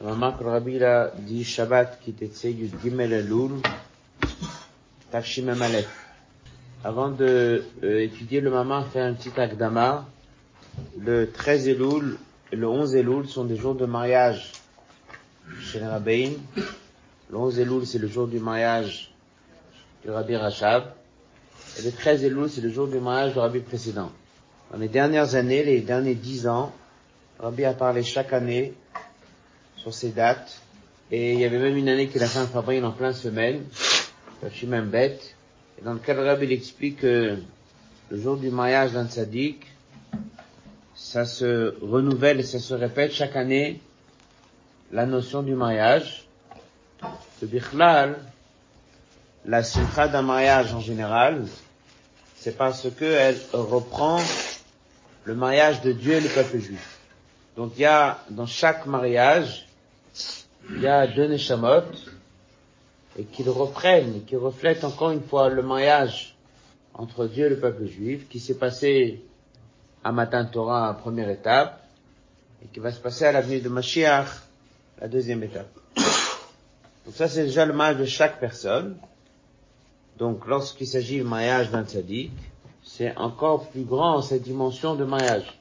On remarque que le rabbi a dit Shabbat qui était Yud Gimel Elul, Tafshim Amalek. Avant de euh, étudier le maman, faire un petit akdama. Le 13 Elul et le 11 Elul sont des jours de mariage chez les rabbins. Le 11 Elul, c'est le jour du mariage du rabbi Rachab. Et le 13 Elul, c'est le jour du mariage du rabbi précédent. Dans les dernières années, les derniers dix ans, le rabbi a parlé chaque année sur ces dates. Et il y avait même une année qu'il a fait un fabrique en plein semaine, je suis même bête, et dans le rabbi il explique que le jour du mariage d'un tzaddik, ça se renouvelle et ça se répète chaque année, la notion du mariage. Le bichlal, la simcha d'un mariage en général, c'est parce que elle reprend le mariage de Dieu et le peuple juif. Donc il y a dans chaque mariage, il y a deux neshamot et qu'ils reprennent, qui reflètent encore une fois le mariage entre Dieu et le peuple juif qui s'est passé à Matan Torah, première étape, et qui va se passer à l'avenue de Mashiach, la deuxième étape. Donc ça, c'est déjà le mariage de chaque personne. Donc, lorsqu'il s'agit du mariage d'un tzaddik, c'est encore plus grand cette dimension de mariage.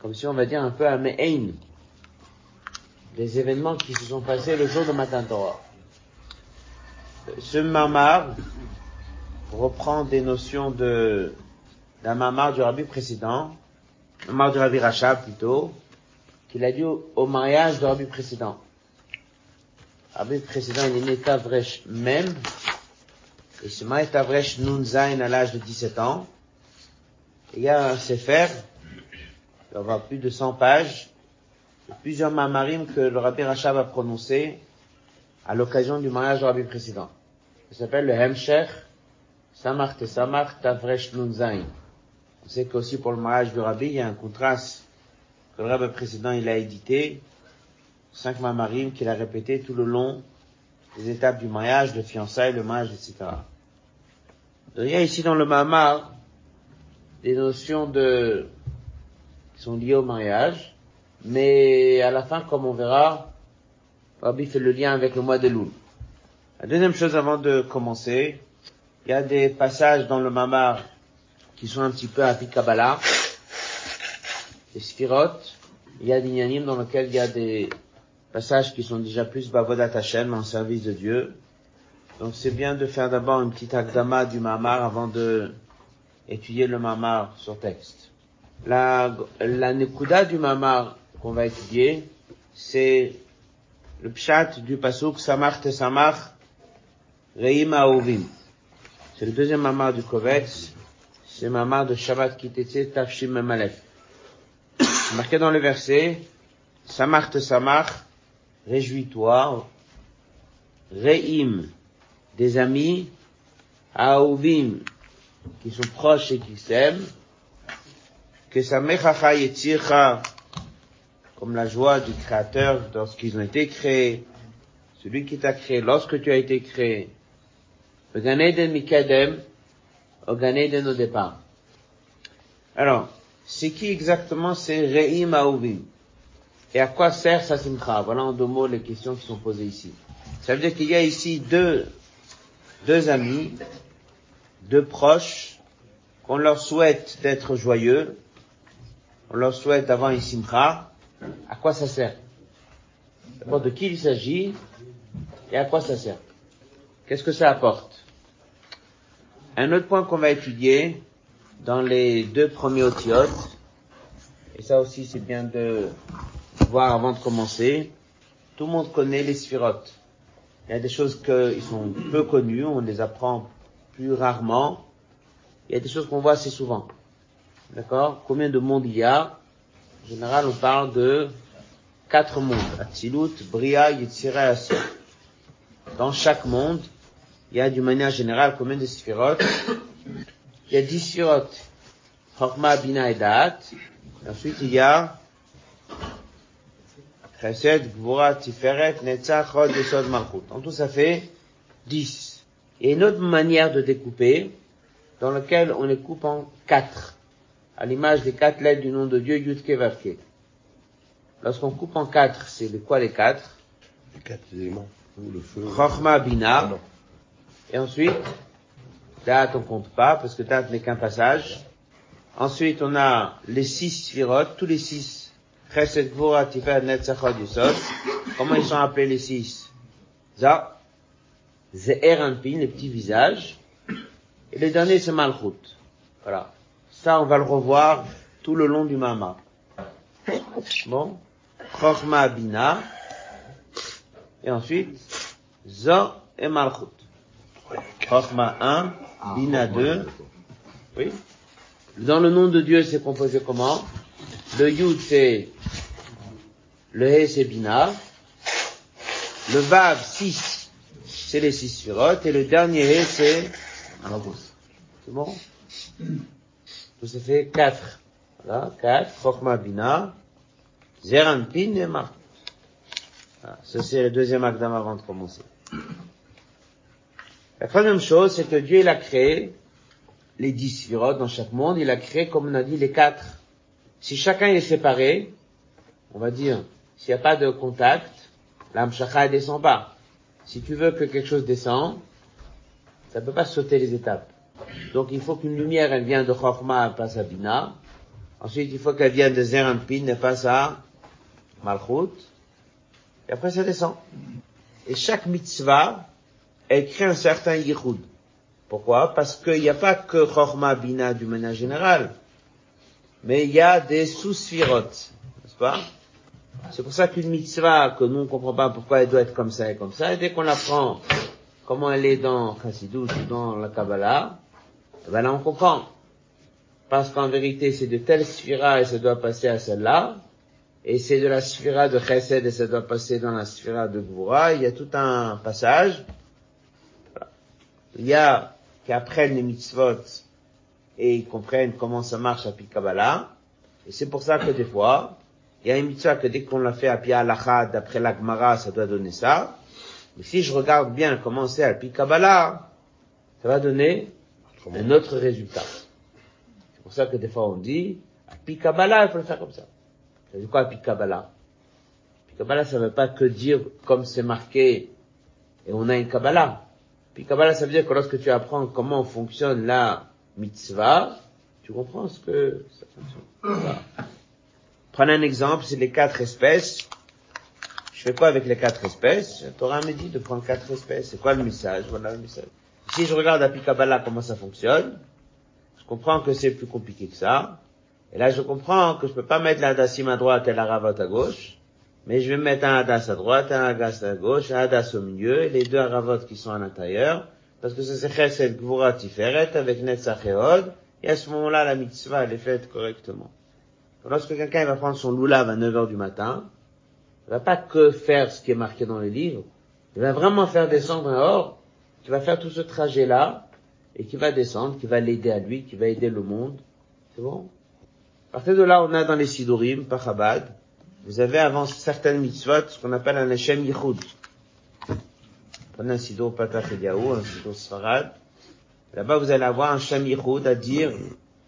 Comme si on va dire un peu à Me'ein. Des événements qui se sont passés le jour de Matan Torah. Ce mamar reprend des notions de, d'un mamar du rabbi précédent, mamar du rabbi Rachab plutôt, qu'il a dit au, mariage du rabbi précédent. Le rabbi précédent, il est né Tavresh même, et ce mariage Tavresh Nun Zain à l'âge de 17 ans. Il y a un sefer, il va avoir plus de 100 pages, plusieurs mamarim que le rabbi Rachab a prononcé à l'occasion du mariage du rabbi précédent. Ça s'appelle le Hemsher, Samar te Samar Tavresh Nun Zain. On sait qu'aussi pour le mariage du rabbi, il y a un contraste que le rabbi précédent il a édité, cinq mamarim qu'il a répété tout le long des étapes du mariage, le fiançailles, le mariage, etc. Il y a ici dans le mamar des notions de qui sont liées au mariage, mais à la fin, comme on verra, Rabbi fait le lien avec le mois de Loul. La deuxième chose avant de commencer, il y a des passages dans le mamar qui sont un petit peu à Kabbalah, des sphirotes, il y a des dans lesquels il y a des passages qui sont déjà plus bavodat Hashem en service de Dieu. Donc c'est bien de faire d'abord une petite akdama du mamar avant de étudier le mamar sur texte. La, la nekuda du mamar qu'on va étudier, c'est le pshat du pasuk samach te samach reim aovim. C'est le deuxième mamar du kovetz, c'est mamar de Shabbat Kitetse Tafshim Memalef. Marqué dans le verset, samach te samach, réjouis-toi, reim, des amis, aovim, qui sont proches et qui s'aiment, que samechacha yetzircha, comme la joie du Créateur lorsqu'ils ont été créés, celui qui t'a créé lorsque tu as été créé, le Mikadem, au Ganeden au départ. Alors, c'est qui exactement ces Re'im Aouvim Et à quoi sert sa simcha? Voilà en deux mots les questions qui sont posées ici. Ça veut dire qu'il y a ici deux, deux amis, deux proches, qu'on leur souhaite d'être joyeux, on leur souhaite d'avoir une simcha, à quoi ça sert? D'abord, de qui il s'agit et à quoi ça sert Qu'est-ce que ça apporte? Un autre point qu'on va étudier dans les deux premiers otiotes, et ça aussi c'est bien de voir avant de commencer, tout le monde connaît les sphirotes. Il y a des choses qui sont peu connues, on les apprend plus rarement. Il y a des choses qu'on voit assez souvent. D'accord? Combien de mondes il y a? En général, on parle de quatre mondes. Atzilut, Bria. Dans chaque monde, il y a d'une manière générale combien de sphirotes Il y a dix sphirotes. Chokma, Bina et Da'at. Ensuite, il y a Chesed, Gvura, Tiferet, Netzach, Chod, Yesod, Malchut. En tout, ça fait dix. A une autre manière de découper, dans laquelle on les coupe en quatre à l'image des quatre lettres du nom de Dieu, Yudke Vavke. Lorsqu'on coupe en quatre, c'est les quoi les quatre? Les quatre éléments. Le feu. Chochma, Bina. Ah. Et ensuite, date on compte pas, parce que date n'est qu'un passage. Ensuite, on a les six sphirotes, tous les six. Chesed, Yusod. Comment ils sont appelés les six? Ça, Zeher, Anpin, les petits visages. Et le dernier, c'est Malchut. Voilà. Ça, on va le revoir tout le long du Mama. Bon. Chochma, Bina. Et ensuite, Zo et Malchut. Chochma 1, Bina 2. Oui. Dans le nom de Dieu, c'est composé comment? Le Yud, c'est le He, c'est Bina. Le Vav, 6, c'est les six surotes. Et le dernier He, c'est C'est bon? Donc ça fait 4. Voilà, 4. Chochma, Bina. Zeranpin et c'est le deuxième akdam avant de commencer. La troisième chose, c'est que Dieu, il a créé les dix sphirotes dans chaque monde, il a créé, comme on a dit, les quatre. Si chacun est séparé, on va dire, s'il n'y a pas de contact, l'âme shakha, elle descend pas. Si tu veux que quelque chose descende, ça ne peut pas sauter les étapes. Donc il faut qu'une lumière, elle vienne de Chorma, elle passe à Bina. Ensuite, il faut qu'elle vienne de Zerampin, elle passe à Malchut. Et après, ça descend. Et chaque mitzvah, elle crée un certain yichud. Pourquoi? Parce qu'il n'y a pas que Chorma Bina du manière générale, mais il y a des sous-sphirotes, n'est-ce pas? C'est pour ça qu'une mitzvah, que nous ne comprenons pas pourquoi elle doit être comme ça et comme ça, et dès qu'on apprend comment elle est dans Chassidut ou dans la Kabbalah, ben là on comprend. Parce qu'en vérité, c'est de telle sphira et ça doit passer à celle-là, et c'est de la sphira de Chesed et ça doit passer dans la sphira de Gvura, il y a tout un passage. Il y a qui apprennent les mitzvot et ils comprennent comment ça marche à Pi Kabbalah. Et c'est pour ça que des fois, il y a une mitzvah que dès qu'on l'a fait à Pi Halacha, d'après la Gemara, ça doit donner ça. Mais si je regarde bien comment c'est à Pi Kabbalah, ça va donner un autre résultat. C'est pour ça que des fois on dit, à Pi Kabbalah, il faut le faire comme ça. Ça veut dire quoi à Pi Kabbalah Pi Kabbalah, ça veut pas que dire comme c'est marqué et on a une Kabbalah. Puis ça veut dire que lorsque tu apprends comment fonctionne la mitzvah, tu comprends ce que ça fonctionne. Voilà. Prenez un exemple, c'est les quatre espèces. Je fais quoi avec les quatre espèces? Torah me dit de prendre quatre espèces. C'est quoi le message? Voilà le message. Si je regarde à Kabbalah comment ça fonctionne, je comprends que c'est plus compliqué que ça. Et là, je comprends que je peux pas mettre la dassim à droite et la ravot à gauche. Mais je vais mettre un hadas à droite, un hadas à gauche, un hadas au milieu, et les deux haravot qui sont à l'intérieur, parce que ça c'est chesed gvura tiferet avec netzach et à ce moment-là, la mitzvah, elle est faite correctement. Lorsque quelqu'un va prendre son loulav à 9 heures du matin, il va pas que faire ce qui est marqué dans les livres, il va vraiment faire descendre un or, qui va faire tout ce trajet-là, et qui va descendre, qui va l'aider à lui, qui va aider le monde. C'est bon? À partir de là, on a dans les Sidurim, par Chabad, vous avez avant certaines mitzvot ce qu'on appelle un Hashem Yichud. Prenez un sido Patach un sido Sfarad. Là-bas, vous allez avoir un Hashem Yichud à dire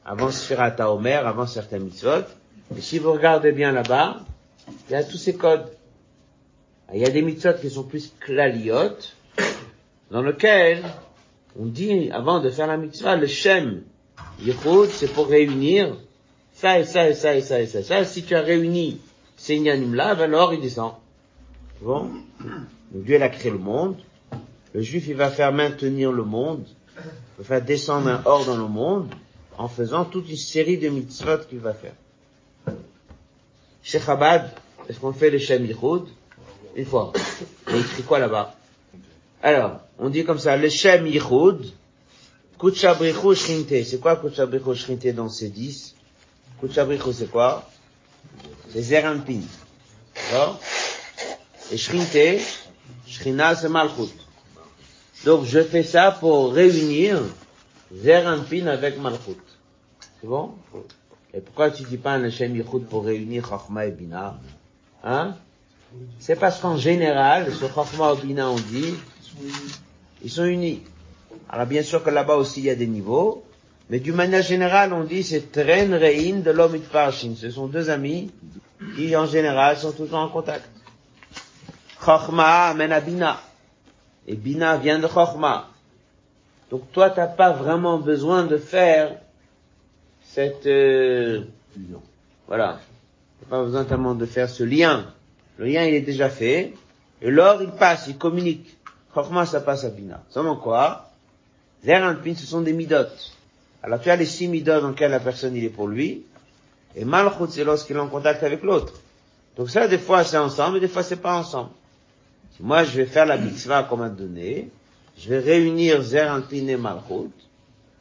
avant Sfirat Omer, avant certaines mitzvot. Et si vous regardez bien là-bas, il y a tous ces codes. Il y a des mitzvot qui sont plus klaliot, dans lequel on dit, avant de faire la mitzvah, le Shem Yichud, c'est pour réunir ça et ça et ça et ça et ça. ça si tu as réuni ces là alors il descend. Bon. Donc Dieu, il a créé le monde. Le juif, il va faire maintenir le monde. Il va faire descendre un or dans le monde en faisant toute une série de mitzvot qu'il va faire. Chez Chabad, est-ce qu'on fait le Shem Yichud? Une fois. Il écrit quoi là-bas? Alors, on dit comme ça, le Shem Yichud, Kuchabrichu Shrinte. C'est quoi Kuchabrichu Shrinte dans ces dix Kuchabrichu, c'est quoi c'est Zerampin. D'accord Et Shrinte, Shrina, c'est Malchut. Donc, je fais ça pour réunir Zerampin avec Malchut. C'est bon Et pourquoi tu dis pas un Hashem Yichud pour réunir Chachma et Bina Hein C'est parce qu'en général, sur Chachma et Bina, on dit, ils sont unis. Alors, bien sûr que là-bas aussi, il y a des niveaux. Mais d'une manière générale, on dit c'est Tren Rein de l'homme Parshin. Ce sont deux amis qui en général sont toujours en contact. Chochma amène à Bina. Et Bina vient de Chochma. Donc toi, t'as pas vraiment besoin de faire cette, euh, voilà. T'as pas besoin tellement de faire ce lien. Le lien, il est déjà fait. Et l'or, il passe, il communique. Chochma, ça passe à Bina. Seulement quoi? Zer Pin, ce sont des midotes. Alors tu as les six midotes dans lesquelles la personne, il est pour lui. Et Malchut, c'est lorsqu'il est en contact avec l'autre. Donc ça, des fois, c'est ensemble, et des fois, c'est pas ensemble. Moi, je vais faire la mitzvah qu'on m'a donné, je vais réunir Pin et Malchut.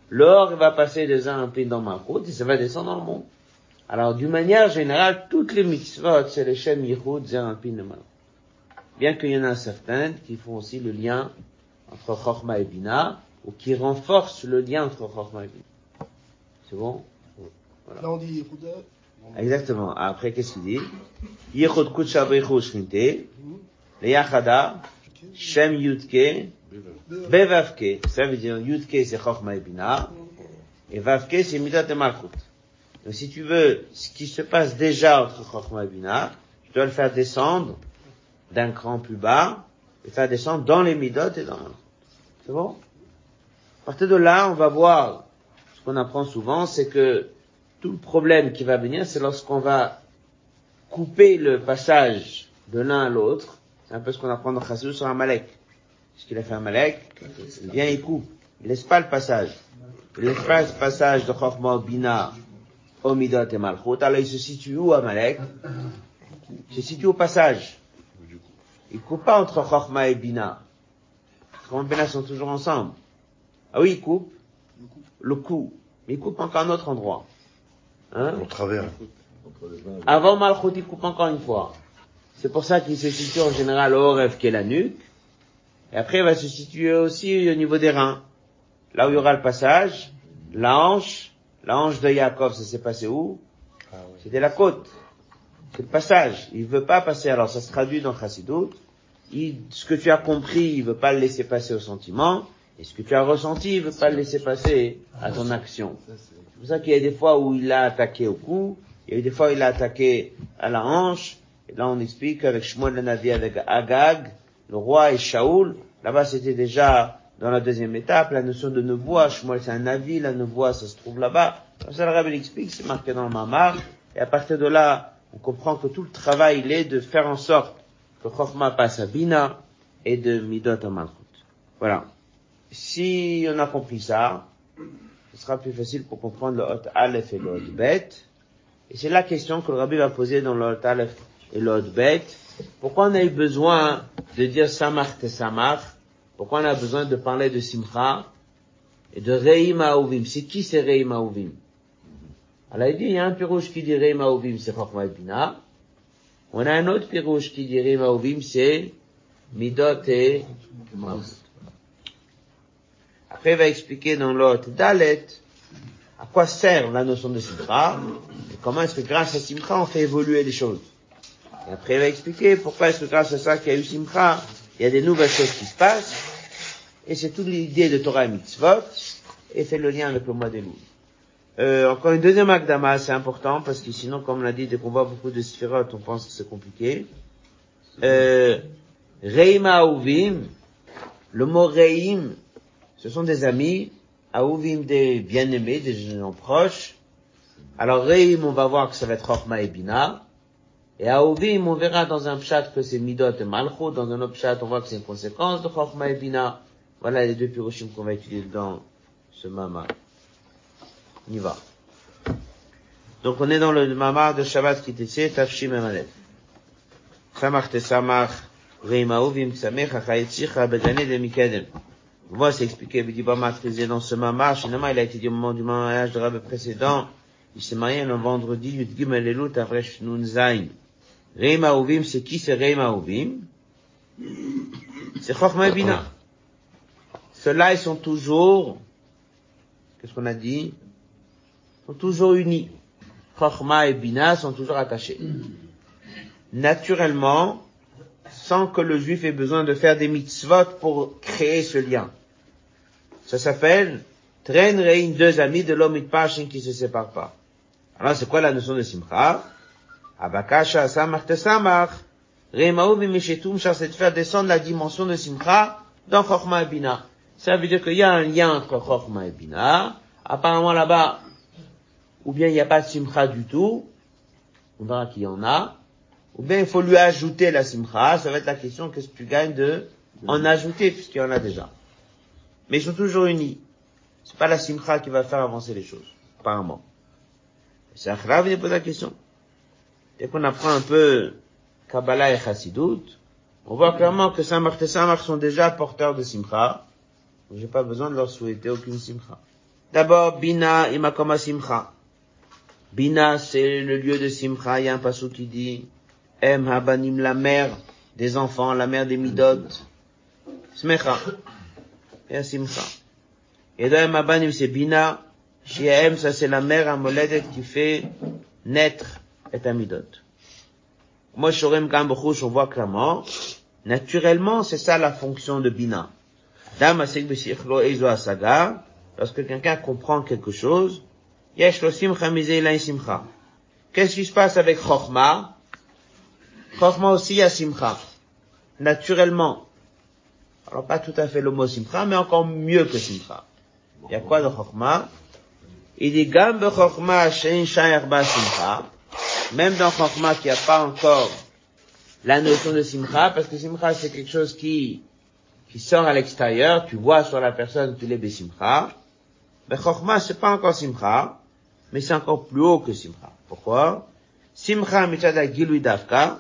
L'or va passer de Pin dans Malchut, et ça va descendre dans le monde. Alors, d'une manière générale, toutes les mitzvot, c'est les Shem Yichud, Pin et Malchut. Bien qu'il y en a certaines qui font aussi le lien entre Chochma et Bina, ou qui renforcent le lien entre Chochma et Bina. C'est bon? Là, on dit Yehuda. Exactement. Après, qu'est-ce qu'il dit? Yichud Kutsha Beichu Shrinte, le Yachada, Shem Yudke, Bevavke. Ça veut dire Yudke c'est Chochma et Bina, et Vavke c'est Midat et Malchut. Donc si tu veux, ce qui se passe déjà entre Chochma et Bina, tu dois le faire descendre d'un cran plus bas, et faire descendre dans les Midot et dans. C'est bon? À partir de là, on va voir, ce qu'on apprend souvent, c'est que tout le problème qui va venir, c'est lorsqu'on va couper le passage de l'un à l'autre. C'est un peu ce qu'on apprend dans Chassidut sur Amalek. Ce qu'il a fait Amalek, il vient, il coupe. Il laisse pas le passage. Il laisse pas le passage de Chochma, Bina, Omidot et Malchut. Alors il se situe où Amalek Il se situe au passage. Il coupe pas entre Chochma et Bina. Chochma et Bina sont toujours ensemble. Ah oui, il coupe le coup. Mais il coupe encore un autre endroit. Hein Au travers. Avant Malchut, il coupe encore une fois. C'est pour ça qu'il se situe en général au rêve qui est la nuque. Et après, il va se situer aussi au niveau des reins. Là où il y aura le passage, la hanche, la hanche de Yaakov, ça s'est passé où Ah oui. C'était la côte. C'est le passage. Il veut pas passer. Alors, ça se traduit dans Chassidut. Il, ce que tu as compris, il veut pas le laisser passer au sentiment. Et ce que tu as ressenti, il veut pas le laisser passer à ton action. C'est pour ça qu'il y a des fois où il l'a attaqué au cou, il y a eu des fois où il l'a attaqué à la hanche, et là on explique avec Shmuel le Navi, avec Agag, le roi et Shaoul, là-bas c'était déjà dans la deuxième étape, la notion de nevoie, Shmuel c'est un Navi, la nevoie ça se trouve là-bas, comme ça le Rabbi explique, c'est marqué dans le Mamar, et à partir de là, on comprend que tout le travail il est de faire en sorte que Chochma passe à Bina, et de Midot à. Voilà. Si on a compris ça, ce sera plus facile pour comprendre le Hot Aleph et le Hot Bet. Et c'est la question que le Rabbi va poser dans le Hot Aleph et le Hot Bet. Pourquoi on a eu besoin de dire Samach te Samach Pourquoi on a besoin de parler de Simcha et de Reim Aouvim C'est qui c'est Reim Aouvim Alors il dit, il y a un pirouche qui dit Reim Aouvim, c'est Chochma et Bina. On a un autre pirouche qui dit Reim Aouvim, c'est Midot et Malchut. Après, il va expliquer dans l'autre Dalet à quoi sert la notion de Simcha et comment est-ce que grâce à Simcha on fait évoluer les choses. Et après, il va expliquer pourquoi est-ce que grâce à ça qu'il y a eu Simcha, il y a des nouvelles choses qui se passent. Et c'est toute l'idée de Torah et Mitzvot et fait le lien avec le mois des loups. Euh, encore une deuxième Akdama, c'est important parce que sinon, comme on l'a dit, dès qu'on voit beaucoup de sphirotes, on pense que c'est compliqué. Euh, Reima Uvim, le mot Reim, ce sont des amis, Aouvim des bien-aimés, des gens proches. Alors Reim, on va voir que ça va être Chochma et Bina. Et Aouvim, on verra dans un pshat que c'est Midot et Malchut. Dans un autre pshat, on voit que c'est une conséquence de Chochma et Bina. Voilà les deux piroshim qu'on va étudier dans ce mama. Y va. Donc on est dans le mama de Shabbat qui était Tafshim et Malef. Samach te Samach, Reim Aouvim Tsamech, Achayetzicha, Begane de Mikedem. On va s'expliquer, bah, maîtriser dans ce mamar, finalement, il a été dit au moment du mariage de Rabbe précédent, il s'est marié le vendredi, Yud Gimel Elul, Tavresh Nun Zain. Reima Uvim, c'est qui c'est Reima Uvim? C'est Chochma Bina. Ceux-là, ils sont toujours, qu'est-ce qu'on a dit? Sont toujours unis. Chochma et Bina sont toujours attachés. Naturellement, sans que le juif ait besoin de faire des mitzvot pour créer ce lien. Ça s'appelle Tren Rein, deux amis de l'homme Itpachin qui se séparent pas. Alors c'est quoi la notion de Simcha? Abakasha samach te samach, Remaouvim mishetum, c'est de faire descendre la dimension de simcha dans Chochma et Bina. Ça veut dire qu'il y a un lien entre Chochma et Bina. Apparemment là-bas, ou bien il n'y a pas de simcha du tout, on verra qu'il y en a, ou bien il faut lui ajouter la simcha, ça va être la question qu'est-ce que tu gagnes de en ajouter puisqu'il y en a déjà. Mais ils sont toujours unis. C'est pas la simcha qui va faire avancer les choses, apparemment. C'est Achra qui pose la question. Dès qu'on apprend un peu Kabbalah et Chassidut, on voit clairement que Saint-Marc et Saint-Marc sont déjà porteurs de simcha. J'ai pas besoin de leur souhaiter aucune simcha. D'abord, Bina imakoma simcha. Bina, c'est le lieu de simcha. Il y a un passou qui dit, Em habanim, la mère des enfants, la mère des midot. Smecha. Et simcha. Et dans Em habanim, c'est Bina. Chez Em, ça c'est la mère amoledet qui fait naître et amidot. Moi, Shorem Gambouch, on voit clairement, naturellement, c'est ça la fonction de Bina. Damasek Besichlo Ezo lorsque quelqu'un comprend quelque chose, Simcha simcha. Qu'est-ce qui se passe avec Chochma? Chochma aussi a simcha. Naturellement. Alors pas tout à fait le mot simcha, mais encore mieux que simcha. Il y a quoi dans Chochma? Il dit Chochma shein shayach ba simcha. Même dans Chochma qui a pas encore la notion de simcha, parce que simcha c'est quelque chose qui, qui sort à l'extérieur, tu vois sur la personne qu'il est besimcha. Mais Chochma c'est pas encore simcha, mais c'est encore plus haut que simcha. Pourquoi? Simcha mitzada gilui davka.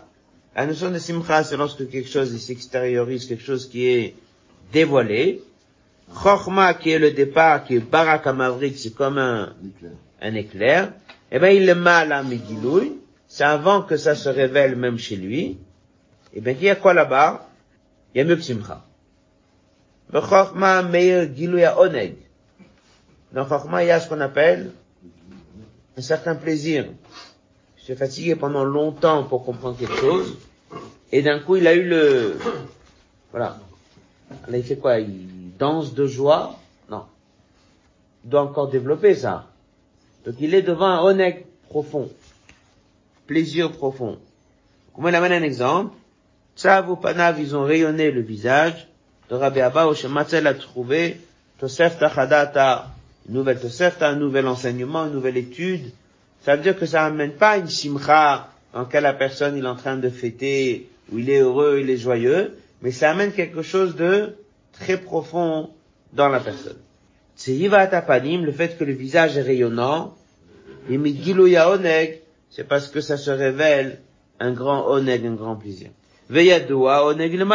La notion de simcha c'est lorsque quelque chose s'extériorise, quelque chose qui est dévoilé. Chochma qui est le départ, qui est barak amavrik, c'est comme un, un éclair. Eh ben, il le mal à Megilui, c'est avant que ça se révèle même chez lui. Eh bien, il y a quoi là-bas? Il y a mieux que Simcha. Chochma meir Gilui Oneg. Dans Chochma, il y a ce qu'on appelle un certain plaisir. Je suis fatigué pendant longtemps pour comprendre quelque chose, et d'un coup, il a eu le, voilà. Là, il fait quoi? Il danse de joie? Non. Il doit encore développer ça. Donc il est devant un oneg profond, plaisir profond. Comment il amène un exemple Tzav ou Panav, ils ont rayonné le visage de Rabbi Abba, où Shematzel a trouvé Tosef Tachadata, une nouvelle Tosef, un nouvel enseignement, une nouvelle étude. Ça veut dire que ça amène pas une simcha dans laquelle la personne est en train de fêter, où il est heureux, il est joyeux, mais ça amène quelque chose de très profond dans la personne. C'est Yivat Apanim, le fait que le visage est rayonnant, c'est parce que ça se révèle un grand Oneg, un grand plaisir. Veyadua Oneg le.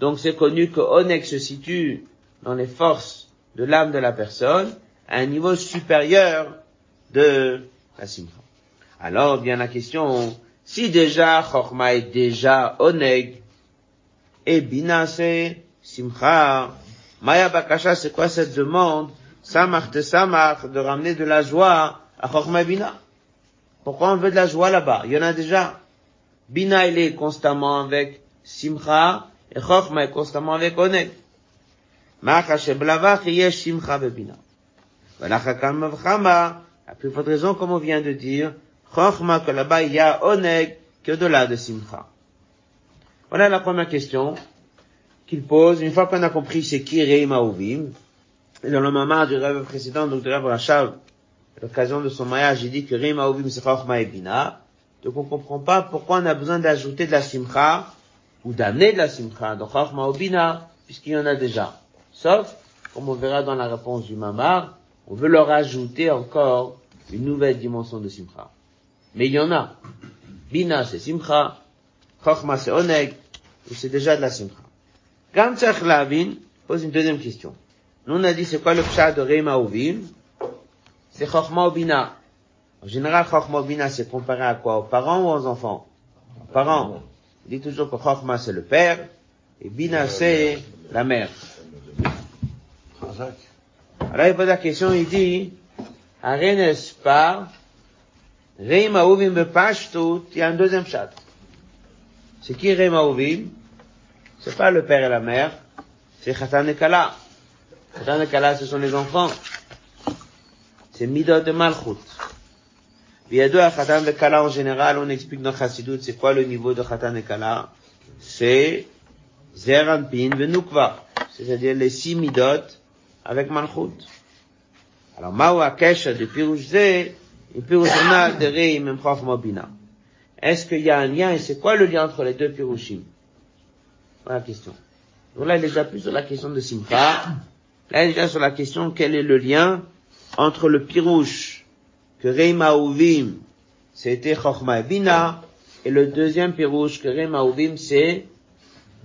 Donc c'est connu que Oneg se situe dans les forces de l'âme de la personne, à un niveau supérieur de la simcha. Alors vient la question, si déjà Chorma est déjà Oneg, et Bina c'est simcha, Maya Bakasha, c'est quoi cette demande Samach de Samach, de ramener de la joie à Chorma Bina? Pourquoi on veut de la joie là-bas? Il y en a déjà. Bina, est constamment avec Simcha, et Chorma est constamment avec Oneg. La plus forte raison, comme on vient de dire, que là-bas il Oneg, qu'au-delà de Simcha. Voilà la première question qu'il pose. Une fois qu'on a compris c'est qui Reima Ovim, et dans le moment du rêve précédent, donc du rêve Rachav, à l'occasion de son mariage, il dit que Reima Ovim c'est Chorma et Bina. Donc on comprend pas pourquoi on a besoin d'ajouter de la Simcha, ou d'amener de la Simcha dans Chorma ou Bina, puisqu'il y en a déjà. Sauf, comme on verra dans la réponse du Mamar, on veut leur ajouter encore une nouvelle dimension de Simcha. Mais il y en a. Bina c'est Simcha, Chorma c'est Oneg, c'est déjà de la Simcha. Gamtsach Lavin pose une deuxième question. Nous on a dit c'est quoi le pshat de Reima C'est Chorma ou Bina? En général, Chorma ou Bina c'est comparé à quoi? Aux parents ou aux enfants? Aux parents. On dit toujours que Chorma c'est le père, et Bina c'est la mère. Alors il pose la question, il dit, Arenes pas, Reima Ovim bepashtut, il y a un deuxième chat. C'est qui Reima Ovim C'est pas le père et la mère, c'est Khatan et Kala. Khatan et Kala, ce sont les enfants. C'est Midot de Malchut. Deux à Khatan et Kala en général, on explique dans Chassidut, c'est quoi le niveau de Khatan et Kala? C'est Zeranpin Venukva, c'est-à-dire les six midot avec Malchut. Alors, Mao Akesh de Pirouche Pirouchana de Reim Prof Mobina. Est-ce qu'il y a un lien, et c'est quoi le lien entre les deux Pirouchim? Voilà la question. Donc là, il est déjà plus sur la question de Simcha. Là, il est déjà sur la question, quel est le lien entre le Pirouche que Reima Uvim, c'était Chochma Bina, et le deuxième Pirouche que Reima Uvim, c'est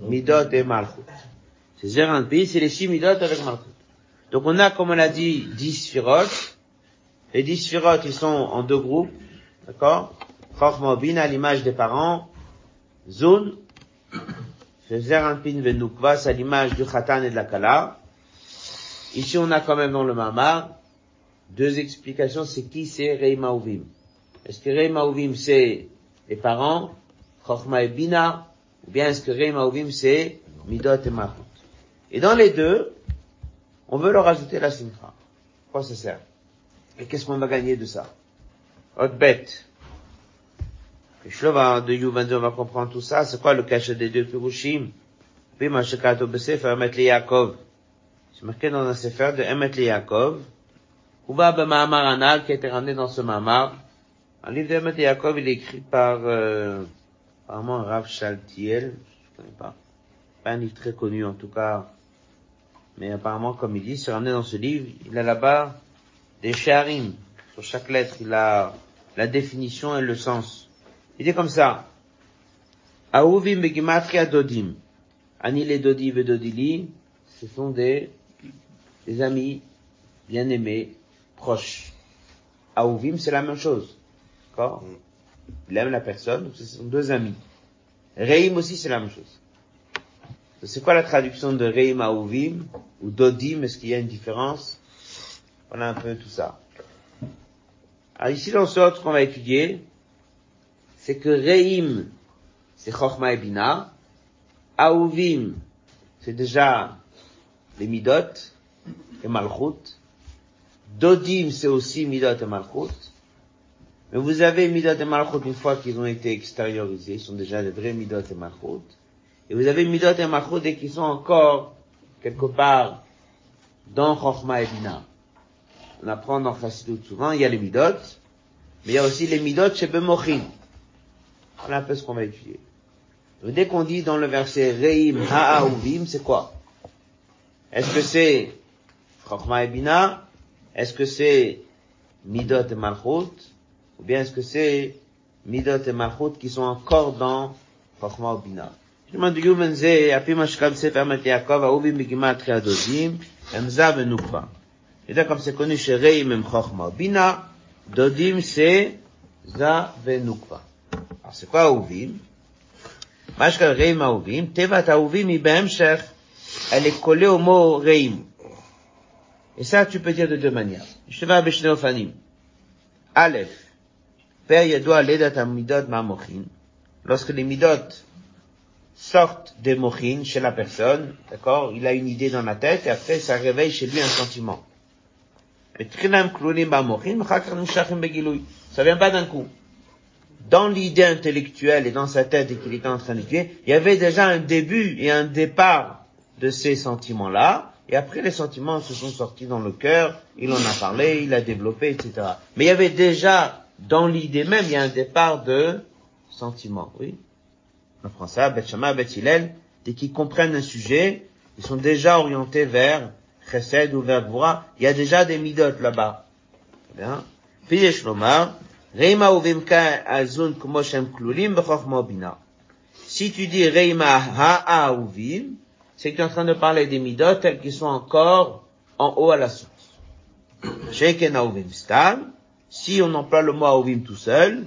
Midot et Malchut. C'est Zeranpi, c'est les six Midot avec Malchut. Donc on a, comme on l'a dit, dix sphirotes. Les dix sphirotes, ils sont en deux groupes, d'accord? Chochma Bina, à l'image des parents. Zun, c'est Zeranpin Venukva, c'est à l'image du Khatan et de la Kala. Ici, on a quand même dans le Mamar, deux explications, c'est qui c'est Rei Mauvim. Est-ce que Rei Mauvim c'est les parents, Chochma et Bina, ou bien est-ce que Rei Mauvim c'est Midot et Mahut. Et dans les deux, on veut leur ajouter la Simcha. Quoi ça sert? Et qu'est-ce qu'on va gagner de ça? Autre bête. Le Shlova de Yuvandu, on va comprendre tout ça. C'est quoi le cachet des deux Pirushim? Puis, Mashakato Besefer, Emet Yaakov. C'est marqué dans un Sefer de Emet Yaakov. Ouva B'Mahamar Anal, qui a été ramené dans ce Mahamar. Un livre d'Emet Yaakov, il est écrit par, euh, apparemment, Rav Shaltiel. Je connais pas. Pas un livre très connu, en tout cas. Mais apparemment, comme il dit, c'est ramené dans ce livre. Il a là-bas des sharim. Sur chaque lettre, il a la définition et le sens. Il dit comme ça. Aouvim begimatria dodim. Ani les dodi vedodili, ce sont des, des amis bien-aimés, proches. Aouvim, c'est la même chose. D'accord? Il aime la personne, ce sont deux amis. Reim aussi, c'est la même chose. C'est quoi la traduction de Reim Aouvim ou Dodim? Est-ce qu'il y a une différence? Voilà un peu tout ça. Alors ici, dans ce qu'on va étudier, c'est que Reim, c'est Chochma et Bina. Aouvim, c'est déjà les Midot et Malchut. Dodim, c'est aussi Midot et Malchut. Mais vous avez Midot et Malchut une fois qu'ils ont été extériorisés, ils sont déjà des vrais Midot et Malchut. Et vous avez Midot et et qui sont encore quelque part dans Chochma et Bina. On apprend dans Chassidut souvent, il y a les Midot, mais il y a aussi les Midot chez Bemochin. Voilà un peu ce qu'on va étudier. Dès qu'on dit dans le verset Reim Ha'auvim, c'est quoi? Est-ce que c'est Chochma et Bina? Est-ce que c'est Midot et Malchut? Ou bien est-ce que c'est Midot et Malchut qui sont encore dans Chochma et Bina? שמעון דיומן זה, על פי מה שקם ספר אמת יעקב, אהובי מגימת חיי הדודים, אמזה ונוקבה. ידע כם סקוני שרעים הם חכמה בינה, דודים זה, זה ונוקבה. אז כל אהובים, מה שקרה רעים טבע תיבת אהובים היא בהמשך, אלה כולי הומו רעים. עשה צ'ופטיה דודומניה, שבע בשני אופנים. א', פר ידוע לידת המידות מהמוחין, לא זכירים מידות, sortent des mochines chez la personne, d'accord, il a une idée dans la tête et après ça réveille chez lui un sentiment. Ça vient pas d'un coup dans l'idée intellectuelle et dans sa tête et qu'il était en train d'étudier, il y avait déjà un début et un départ de ces sentiments-là, et après les sentiments se sont sortis dans le cœur, il en a parlé, il a développé, etc. Mais il y avait déjà, dans l'idée même, il y a un départ de sentiments, oui. Apprend ça, Bet Shama, Bet dès qu'ils comprennent un sujet, ils sont déjà orientés vers Chesed ou vers Gvura. Il y a déjà des midot là-bas. Bien. Si tu dis Reima Ha'auvim, c'est que tu es en train de parler des midot tels qu'ils sont encore en haut à la source. Si on emploie le mot Auvim tout seul,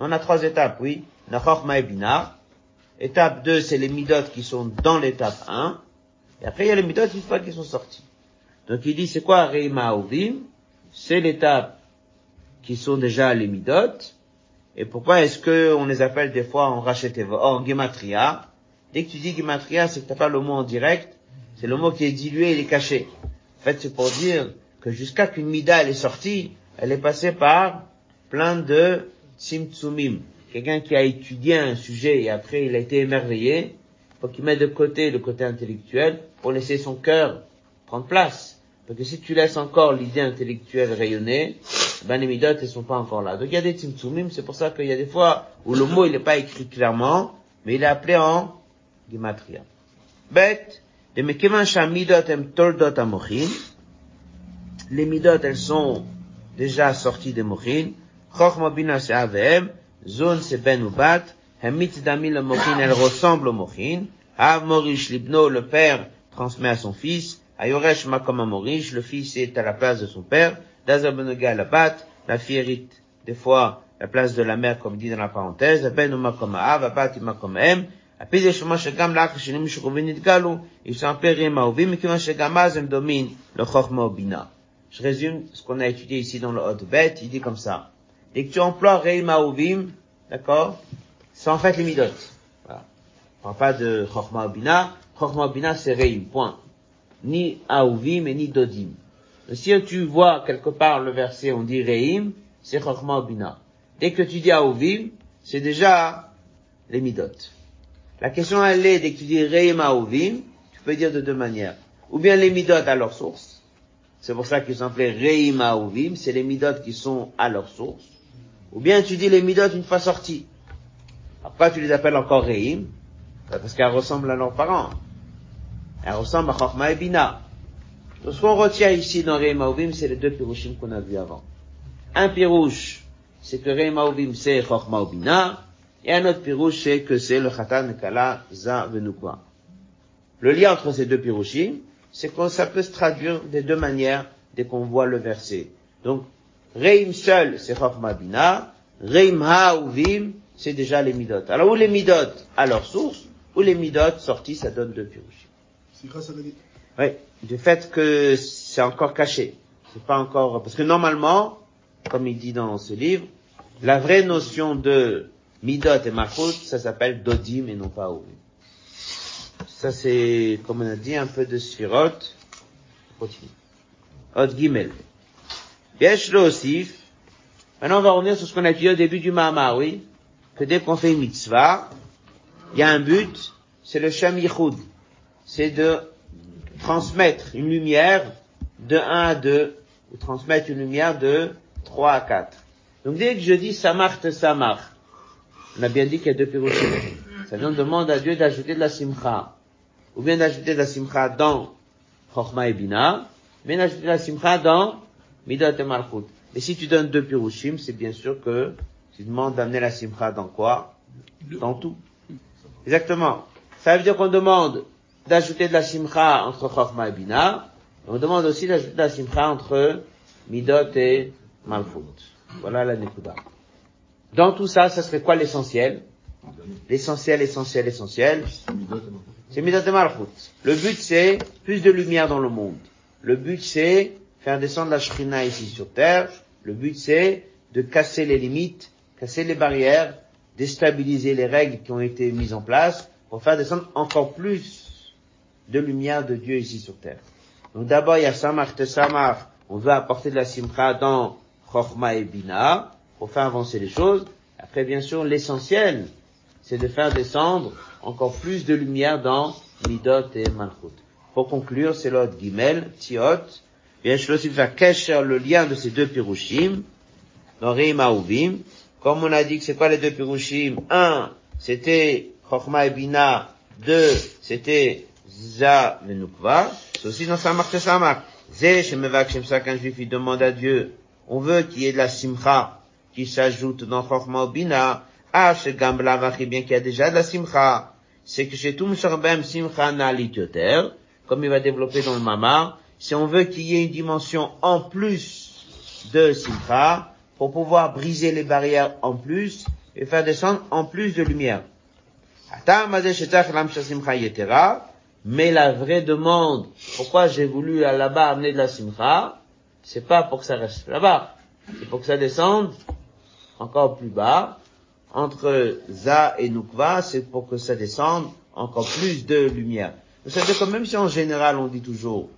On a trois étapes, oui. Nachorma et. Étape 2, c'est les midot qui sont dans l'étape 1. Et après, il y a les midot une fois qu'ils sont sortis. Donc il dit, c'est quoi Reima Ovim C'est l'étape qui sont déjà les midot. Et pourquoi est-ce que on les appelle des fois en racheteva, en gematria? Dès que tu dis gematria, c'est que t'as pas le mot en direct, c'est le mot qui est dilué, il est caché. En fait, c'est pour dire que jusqu'à qu'une mida elle est sortie, elle est passée par plein de simtsumim. Quelqu'un qui a étudié un sujet et après il a été émerveillé, faut qu'il mette de côté le côté intellectuel pour laisser son cœur prendre place. Parce que si tu laisses encore l'idée intellectuelle rayonner, ben les midot, elles sont pas encore là. Donc il y a des timtsumim, c'est pour ça qu'il y a des fois où le mot il n'est pas écrit clairement, mais il est appelé en gematria. Bet, de mekevan midot em toldot amochin, les midot elles sont déjà sorties des mochin, chochma bina se avem, zone c'est ben ou bat, hemit dami le mochin, elle ressemble au mochin, Av Morish Libno, le père transmet à son fils, Ayoresh Makom Morish, le fils est à la place de son père, Dazabenoga la bat, la fille hérite des fois la place de la mère comme dit dans la parenthèse, Ben Makom Av, Abat Makom Em, Shema Shagam Lach Shinim Shukrovin Nidgalu, ils sont appelés Maovim, et Kivan Shagamaz, הם le Chochma Obina. Je résume ce qu'on a étudié ici dans le Hot Bet, il dit comme ça. Dès que tu emploies Rei Maovim, d'accord, c'est en fait les midot. Voilà. On parle pas de Chochma Obina, Chochma Obina c'est Reim, point. Ni Aouvim et ni Dodim. Si tu vois quelque part le verset, on dit Reim, c'est Chochma Obina. Dès que tu dis Aouvim, c'est déjà les midot. La question elle est, dès que tu dis Reim Aouvim, tu peux dire de deux manières. Ou bien les midot à leur source. C'est pour ça qu'ils sont appelés Reim Aouvim, c'est les midot qui sont à leur source. Ou bien tu dis les midot une fois sortis. Pourquoi tu les appelles encore Reim Parce qu'elles ressemblent à leurs parents. Elles ressemblent à Chochma et Bina. Donc ce qu'on retient ici dans Reim Aouvim, c'est les deux pirouchim qu'on a vus avant. Un pirouche, c'est que Reim c'est Chochma ou Bina. Et un autre pirouche, c'est que c'est le Khatan Kala Za Venukwa. Le lien entre ces deux pirouchim, c'est que ça peut se traduire de deux manières dès qu'on voit le verset. Donc, Reim seul, c'est Chochma Bina. Reim Haouvim, c'est déjà les midot. Alors, ou les midot? À leur source, ou les midot sortis, ça donne deux pirouchim. C'est grâce à la Oui, du fait que c'est encore caché. C'est pas encore, parce que normalement, comme il dit dans ce livre, la vraie notion de midot et malchut, ça s'appelle dodim et non pas ouvim. Ça c'est, comme on a dit, un peu de sphirot. Continue. Od gimel. Maintenant on va revenir sur ce qu'on a dit au début du Mahama, oui. Que dès qu'on fait une mitzvah, il y a un but, c'est le Shem. C'est de transmettre une lumière de 1 à 2, ou transmettre une lumière de 3 à 4. Donc dès que je dis Samar te Samar, on a bien dit qu'il y a deux pirouchim. Ça vient demande à Dieu d'ajouter de la simcha. Ou bien d'ajouter de la simcha dans Chochma et Bina, ou bien d'ajouter de la simcha dans Midot et Malchut. Et si tu donnes deux pirouchim, c'est bien sûr que tu demandes d'amener la simcha dans quoi? Dans tout. Exactement. Ça veut dire qu'on demande d'ajouter de la simcha entre Chochma et Bina, et on demande aussi d'ajouter de la simcha entre Midot et Malchut. Voilà la Nekuda. Dans tout ça, ça serait quoi l'essentiel? L'essentiel, essentiel, essentiel, c'est Midot et Malchut. Le but c'est plus de lumière dans le monde. Le but c'est faire descendre la Shrina ici sur terre. Le but c'est de casser les limites, casser les barrières, déstabiliser les règles qui ont été mises en place pour faire descendre encore plus de lumière de Dieu ici sur terre. Donc d'abord il y a Samar Samar, on veut apporter de la Simcha dans Chochma et Bina pour faire avancer les choses. Après bien sûr l'essentiel c'est de faire descendre encore plus de lumière dans Midot et Malchut. Pour conclure, c'est l'autre Gimel, Tiot, bien je aussi faire Kesher, le lien de ces deux Pirushim, dans Reim Aouvim. Comme on a dit que c'est quoi les deux Pirushim? Un, c'était Chochma et Bina. Deux, c'était Za Venukva. C'est aussi dans Samar Samar. Zé, Shemevak Shemsa, qu'un juif, il demande à Dieu, on veut qu'il y ait de la Simcha qui s'ajoute dans Chochma ou Bina. Ah, chez Gambla bien qu'il y a déjà de la Simcha. C'est que chez Tum Sharbem Simcha Nalitioter, comme il va développer dans le Mama, si on veut qu'il y ait une dimension en plus de Simcha, pour pouvoir briser les barrières en plus, et faire descendre en plus de lumière. Mais la vraie demande, pourquoi j'ai voulu là-bas amener de la simcha, c'est pas pour que ça reste là-bas, c'est pour que ça descende encore plus bas, entre Za et Nukva, c'est pour que ça descende encore plus de lumière. C'est-à-dire que même si en général on dit toujours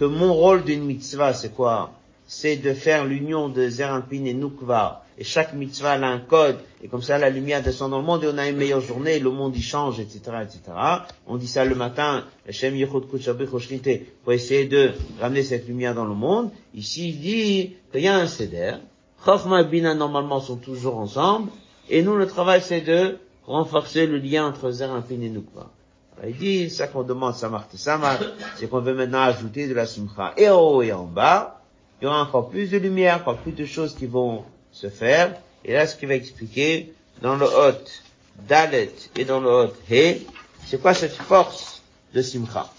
que mon rôle d'une mitzvah, c'est quoi? C'est de faire l'union de Zerampin et Nukva, et chaque mitzvah a un code, et comme ça la lumière descend dans le monde, et on a une meilleure journée, le monde y change, etc., etc. On dit ça le matin, pour essayer de ramener cette lumière dans le monde. Ici, il dit qu'il y a un seder, et Bina normalement sont toujours ensemble, et nous le travail c'est de renforcer le lien entre Zerampin et Nukva. Il dit, ça qu'on demande Samar Samar, c'est qu'on veut maintenant ajouter de la Simcha et en haut et en bas. Il y aura encore plus de lumière, encore plus de choses qui vont se faire. Et là, ce qu'il va expliquer, dans le Hot Dalet et dans le Hot He, c'est quoi cette force de Simcha?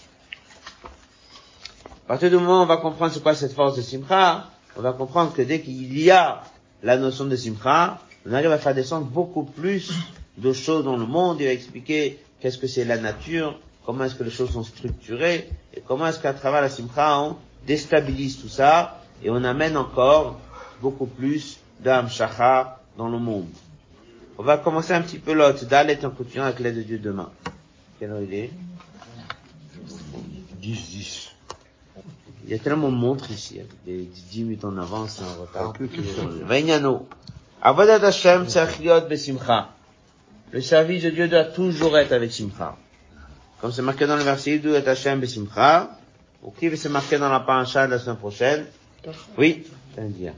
À partir du moment où on va comprendre c'est quoi cette force de Simcha, on va comprendre que dès qu'il y a la notion de Simcha, on arrive à faire descendre beaucoup plus de choses dans le monde. Il va expliquer qu'est-ce que c'est la nature, comment est-ce que les choses sont structurées, et comment est-ce qu'à travers la simcha, on déstabilise tout ça, et on amène encore beaucoup plus d'amshacha dans le monde. On va commencer un petit peu l'autre, d'aller en continuant avec l'aide de Dieu demain. Quelle heure il est? 10, 10. Il y a tellement de montres ici, des 10 minutes en avance, en retard. Vaignano. Avodat Hashem tzach besimcha. Le service de Dieu doit toujours être avec Simcha. Comme c'est marqué dans le verset, d'où est Hashem besimcha. Ou qui c'est marqué dans la paracha de la semaine prochaine. Oui, c'est dire.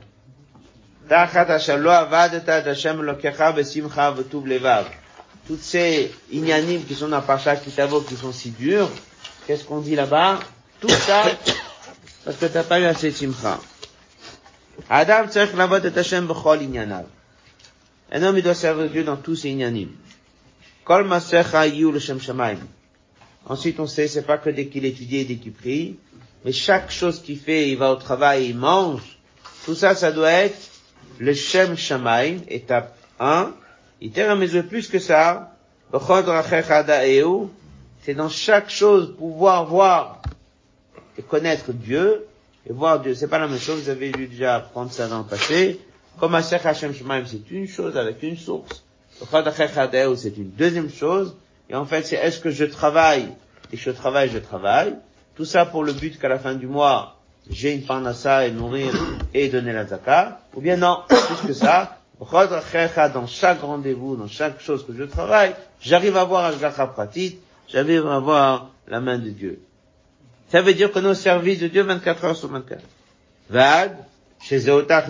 Toutes ces inyanim qui sont dans la paracha Kitavo qui sont si durs, qu'est-ce qu'on dit là-bas? Tout ça, parce que t'as pas eu assez de simcha. Adam. Un homme, il doit servir Dieu dans tous ses inyanim. Kol le shem. Ensuite, on sait, c'est pas que dès qu'il étudie et dès qu'il prie, mais chaque chose qu'il fait, il va au travail, il mange. Tout ça, ça doit être le shem shamaim, étape 1. Il termine plus que ça. C'est dans chaque chose pouvoir voir et connaître Dieu et voir Dieu. C'est pas la même chose. Vous avez dû déjà apprendre ça dans le passé. Comme Asher Hashem Shemaim, c'est une chose avec une source. C'est une deuxième chose. Et en fait, c'est est-ce que je travaille et je travaille, je travaille. Tout ça pour le but qu'à la fin du mois, j'ai une parnassa et nourrir et donner la zakat. Ou bien non, plus que ça. Dans chaque rendez-vous, dans chaque chose que je travaille, j'arrive à voir un pratique, j'arrive à voir la main de Dieu. Ça veut dire que nos services de Dieu 24 heures sur 24. Vague, chez Zéotach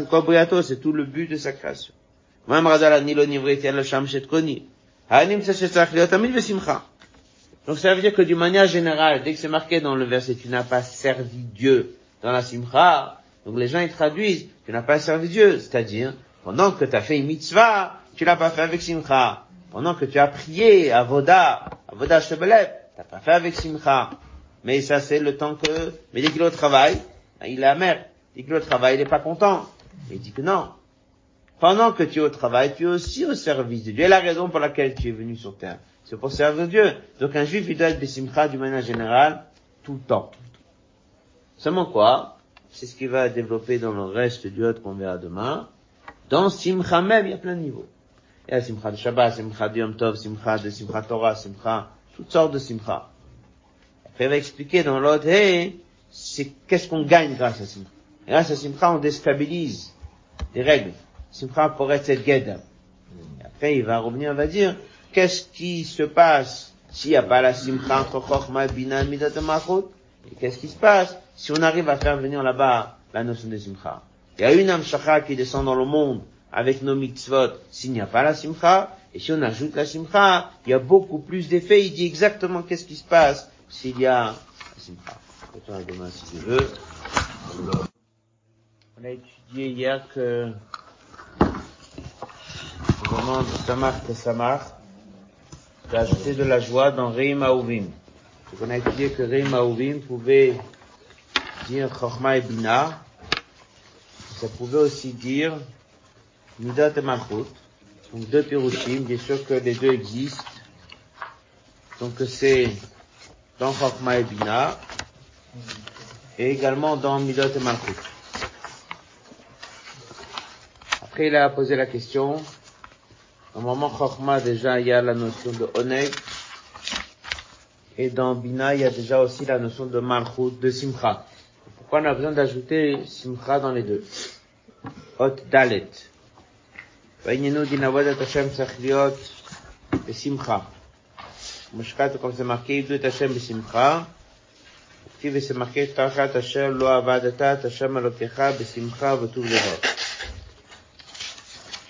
c'est tout le but de sa création. Donc ça veut dire que d'une manière générale, dès que c'est marqué dans le verset, tu n'as pas servi Dieu dans la simcha, donc les gens ils traduisent, tu n'as pas servi Dieu, c'est-à-dire, pendant que tu as fait une mitzvah, tu l'as pas fait avec simcha. Pendant que tu as prié à Voda, à Voda Shebelev, t'as pas fait avec simcha. Mais ça c'est le temps que, mais dès qu'il est au travail, il est amer dit que le travail, il n'est pas content. Il dit que non. Pendant que tu es au travail, tu es aussi au service de Dieu. Et la raison pour laquelle tu es venu sur terre, c'est pour servir Dieu. Donc un juif, il doit être Bessimcha d'une manière générale, tout le temps. Seulement quoi? C'est ce qu'il va développer dans le reste du autre qu'on verra demain. Dans Simcha même, il y a plein de niveaux. Il y a Simcha de Shabbat, Simcha de Yom Tov, Simcha de Simcha Torah, Simcha, toutes sortes de Simcha. Après, il va expliquer dans l'autre, hey, c'est qu'est-ce qu'on gagne grâce à Simcha? Grâce à Simcha, on déstabilise les règles. Simcha être cette guide. Après, il va revenir, il va dire, qu'est-ce qui se passe s'il n'y a pas la Simcha entre Chochma, Bina, Midat et qu'est-ce qui se passe si on arrive à faire venir là-bas la notion de Simcha? Il y a une Amshakha qui descend dans le monde avec nos mitzvot s'il n'y a pas la Simcha, et si on ajoute la Simcha, il y a beaucoup plus d'effets. Il dit exactement qu'est-ce qui se passe s'il y a la Simcha. On a étudié hier que demande Samar que Samar d'ajouter de la joie dans Reim Aouvim. On a que Reim Aouvim pouvait dire Chochma et Bina. Ça pouvait aussi dire Midat et Malchut. Donc deux Pirushim, bien sûr que les deux existent. Donc c'est dans Chokma et Bina, et également dans Midot et Malchut. Après, il a posé la question. Normalement, Chokma, déjà, il y a la notion de Oneg. Et dans Bina, il y a déjà aussi la notion de Malchut, de Simcha. Pourquoi on a besoin d'ajouter Simcha dans les deux? Hot Dalet. ועניינו דין עבודת השם צריך להיות בשמחה. משקת comme c'est marqué, עבדו את השם בשמחה, כתיב ושמחת תחת אשר לא עבדת את השם אלוקיך בשמחה וטוב לבב.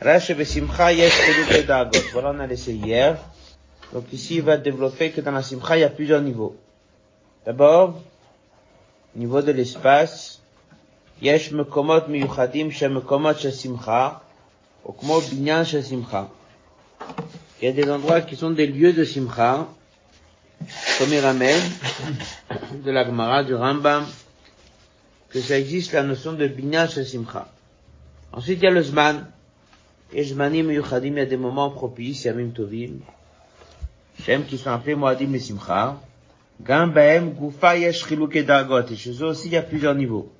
Voilà, on a laissé hier. Donc ici, il va développer que dans la Simcha, il y a plusieurs niveaux. D'abord, niveau de l'espace. Yesh Miyuchadim Okmo Binyan She Simcha. Il y a des endroits qui sont des lieux de Simcha. Comme il ramène, de la Gemara, du Rambam, que ça existe la notion de Binyan She Simcha. Ensuite, il y a le Zman. Et il y a des moments propices, yamim tovim, shem qui sont appelés moadim et simcha. Gam baem gufa yesh chiluke dargot. Et chez eux aussi, il y a plusieurs niveaux.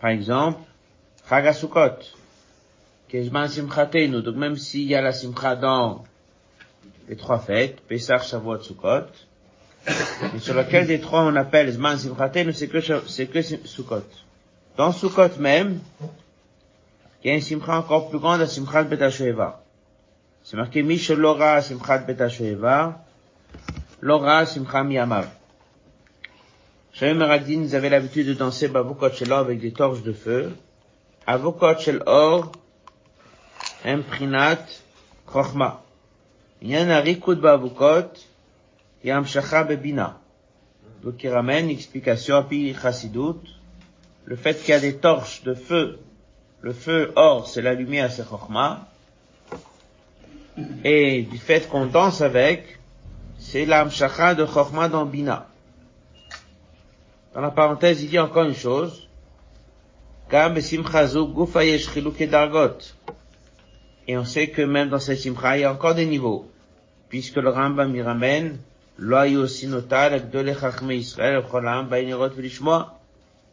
Par exemple, Chag Kejman Simchatenu, donc même s'il y a la Simcha dans les trois fêtes, Pesach, Shavuot, Sukkot, mais sur lequel des trois on appelle Zman Simchatenu, c'est que, c'est que Sukkot. Dans Sukkot même, y a une Simcha encore plus grande, la Simchat Betashoeva. C'est marqué Mishel Lora Simchat Betashoeva, Lora Simcha Miyamav. Shem Meradin, ils avaient l'habitude de danser Bavukot Shel Or avec des torches de feu. Avukot Shel Or, Imprinat, Chochma. Il y a un Rikud Bavukot, Yam Shacha Bebina. Donc il ramène une explication à Pi Chassidut, le fait qu'il y a des torches de feu. Le feu or, c'est la lumière, c'est Chochma. Et du fait qu'on danse avec, c'est l'Amshacha de Chochma dans Bina. Dans la parenthèse, il dit encore une chose. Et on sait que même dans cette simcha, il y a encore des niveaux. Puisque le Rambam y ramène,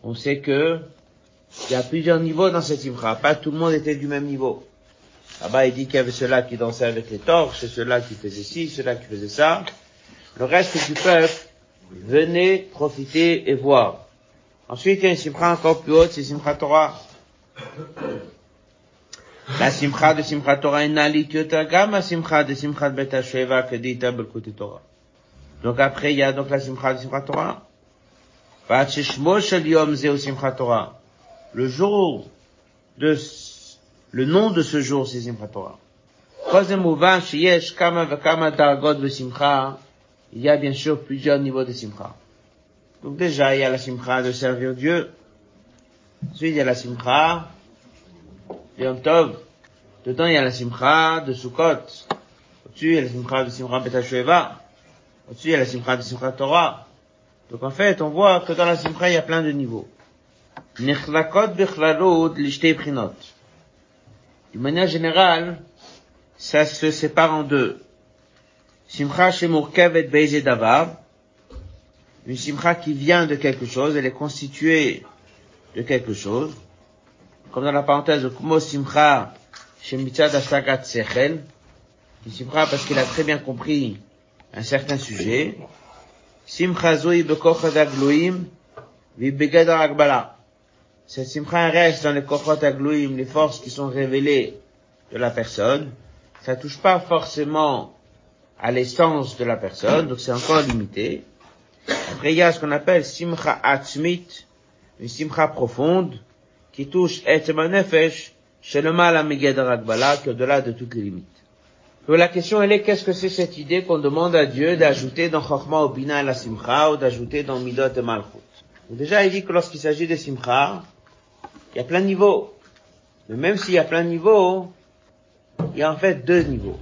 on sait que il y a plusieurs niveaux dans cette simcha. Pas tout le monde était du même niveau. Là-bas, il dit qu'il y avait ceux-là qui dansaient avec les torches, ceux-là qui faisaient ci, ceux-là qui faisaient ça. Le reste du peuple venez profiter et voir. Ensuite, il y a une simcha encore plus haute, c'est Simcha Torah. La simcha de Simcha Torah est nalit simcha de Simcha Bet HaSheva que dit Torah. Donc après, il y a donc la simcha de Simcha Torah. Vat shel yom zeu Simcha Torah. Le jour de, le nom de ce jour, c'est Simcha Torah. Il y a bien sûr plusieurs niveaux de simcha. Donc déjà, il y a la simcha de servir Dieu. Ensuite, il y a la simcha de Yom Tov. Dedans, il y a la simcha de Sukkot. Au-dessus, il y a la simcha de Simcha Betashueva. Au-dessus, il y a la simcha de Simcha Torah. Donc en fait, on voit que dans la simcha, il y a plein de niveaux. D'une manière générale, ça se sépare en deux. Simcha shemurkevet beize davar. Une simcha qui vient de quelque chose, elle est constituée de quelque chose. Comme dans la parenthèse de Kumo simcha shemitzad asagat sechel. Une simcha parce qu'il a très bien compris un certain sujet. Simcha zoi bekochad agloim vibegada agbala. Cette simcha reste dans les kochot agloim, les forces qui sont révélées de la personne. Ça touche pas forcément à l'essence de la personne, donc c'est encore limité. Après, il y a ce qu'on appelle simcha atzmit, une simcha profonde, qui touche etzema nefesh, chez le mal à Megedaragbala, qui au-delà de toutes les limites. Donc la question elle est, qu'est-ce que c'est cette idée qu'on demande à Dieu d'ajouter dans Chokhmah au Bina et la Simcha, ou d'ajouter dans Midot et Malchut? déjà, il dit que lorsqu'il s'agit de Simcha, il y a plein de niveaux. Mais même s'il y a plein de niveaux, il y a en fait deux niveaux.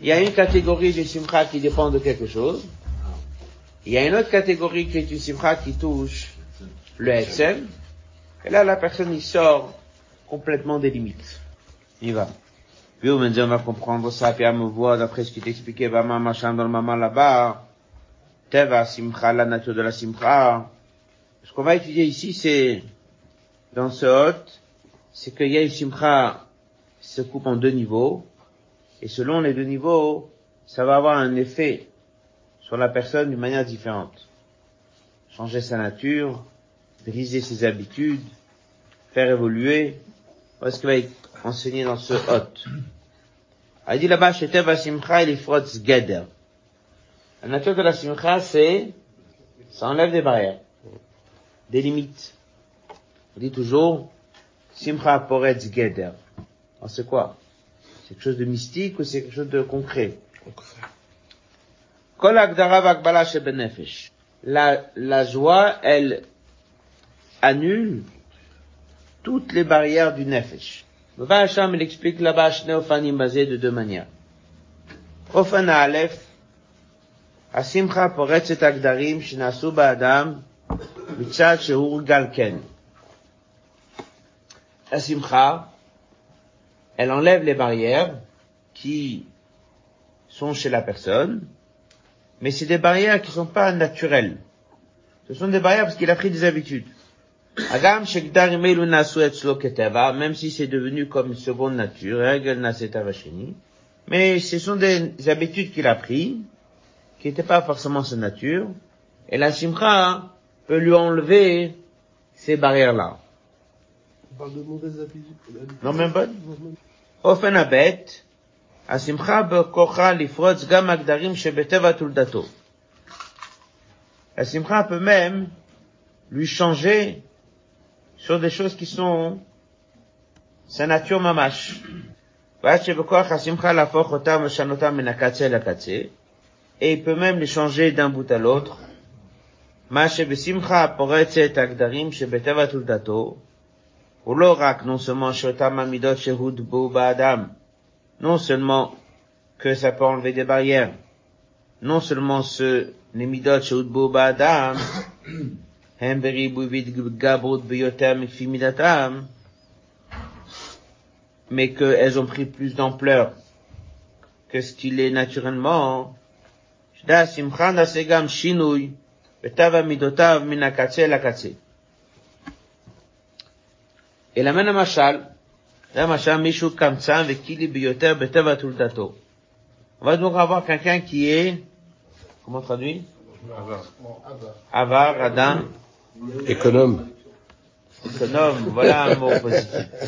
Il y a une catégorie de simcha qui dépend de quelque chose. Il y a une autre catégorie qui est une simcha qui touche le SM. Et là, la personne, il sort complètement des limites. Il va. Puis on va comprendre ça, puis à me voir, d'après ce qui t'expliquait, maman, machin, dans le maman là-bas. Teva, simcha, la nature de la simcha. Ce qu'on va étudier ici, c'est, dans ce hôte, c'est qu'il y a une simcha qui se coupe en deux niveaux. Et selon les deux niveaux, ça va avoir un effet sur la personne d'une manière différente. Changer sa nature, briser ses habitudes, faire évoluer. Voilà ce qu'il va enseigner dans ce hôte. Il dit là-bas, chez Teva Simcha, Geder. La nature de la Simcha, c'est, ça enlève des barrières, des limites. On dit toujours, Simcha Poretz Geder. c'est quoi? C'est quelque chose de mystique ou c'est quelque chose de concret? La, la joie, elle annule toutes les barrières du nefesh. Le Hacham, il explique là-bas Shneofanim basé de deux manières. Ofan Aleph, Asimcha poretzet agdarim shnasu ba'adam galken. Asimcha, elle enlève les barrières qui sont chez la personne, mais c'est des barrières qui sont pas naturelles. Ce sont des barrières parce qu'il a pris des habitudes. même si c'est devenu comme une seconde nature, mais ce sont des habitudes qu'il a pris, qui n'étaient pas forcément sa nature, et la simcha peut lui enlever ces barrières-là. On parle de mauvaises habitudes. Non, même pas. אופן הבט, השמחה בכוחה לפרוץ גם הגדרים שבטבע תולדתו. La simcha peut même lui changer sur des choses qui sont sa nature mamash. ועד שבכוח השמחה להפוך אותם ולשנותם מן הקצה לקצה, et il peut même les changer d'un bout à l'autre. מה שבשמחה פורצת הגדרים שבטבע תולדתו, non seulement non seulement que ça peut enlever des barrières, non seulement ce les midot shehudbu ba'adam, hem gabrut mais qu'elles ont pris plus d'ampleur que ce qu'il est naturellement, shda simcha nasegam shinui, ותו מידותיו מן הקצה לקצה. אלא מן המשל, למשל מישהו קמצן וקילי ביותר בטבע תולדתו. On va לא עבר כאן כאן כי est, כמו traduit עבר. עבר, אדם? אקונום. אקונום, ולא mot positif.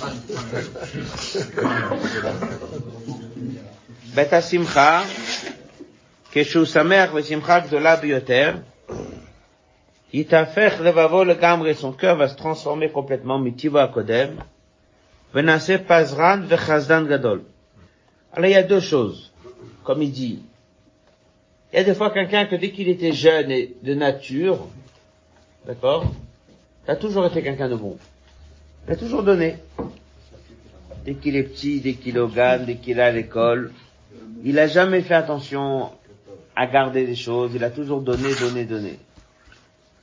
בית השמחה, כשהוא שמח ושמחה גדולה ביותר, son cœur va se transformer complètement, mitiva kodem, venase pazran vechazdan gadol. Alors il y a deux choses, comme il dit. Il y a des fois quelqu'un que dès qu'il était jeune et de nature, d'accord, il a toujours été quelqu'un de bon. Il a toujours donné. Dès qu'il est petit, dès qu'il est au GAN, dès qu'il est à l'école, il a jamais fait attention à garder des choses, il a toujours donné, donné, donné.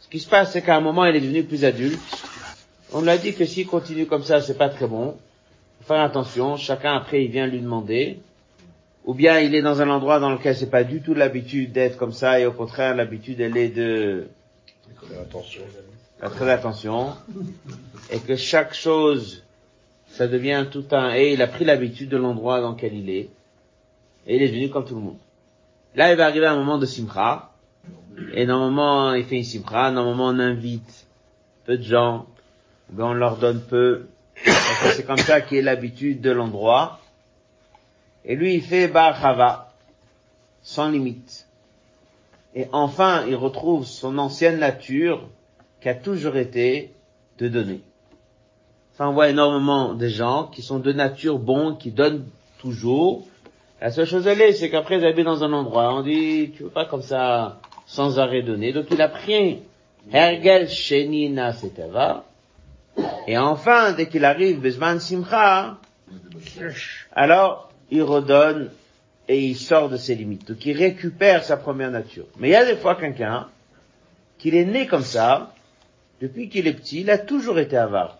Ce qui se passe, c'est qu'à un moment, il est devenu plus adulte. On lui a dit que s'il continue comme ça, c'est pas très bon. Faire attention. Chacun après, il vient lui demander. Ou bien il est dans un endroit dans lequel c'est pas du tout l'habitude d'être comme ça, et au contraire, l'habitude, elle est de... Attention. Très attention. Et que chaque chose, ça devient tout un... Et il a pris l'habitude de l'endroit dans lequel il est. Et il est devenu comme tout le monde. Là, il va arriver un moment de simcha et normalement, il fait une simcha, normalement on invite peu de gens, mais on leur donne peu. C'est comme ça qui est l'habitude de l'endroit. Et lui, il fait Bar Chava, sans limite. Et enfin, il retrouve son ancienne nature qui a toujours été de donner. Enfin, on voit énormément de gens qui sont de nature bons, qui donnent toujours. La seule chose est, c'est qu'après ils habitent dans un endroit, on dit, tu veux pas comme ça, sans arrêt donner. Donc il a pris Hergel Shenina Seteva. Et enfin, dès qu'il arrive, Bezman Simcha, alors il redonne et il sort de ses limites. Donc il récupère sa première nature. Mais il y a des fois quelqu'un, qu'il est né comme ça, depuis qu'il est petit, il a toujours été avare.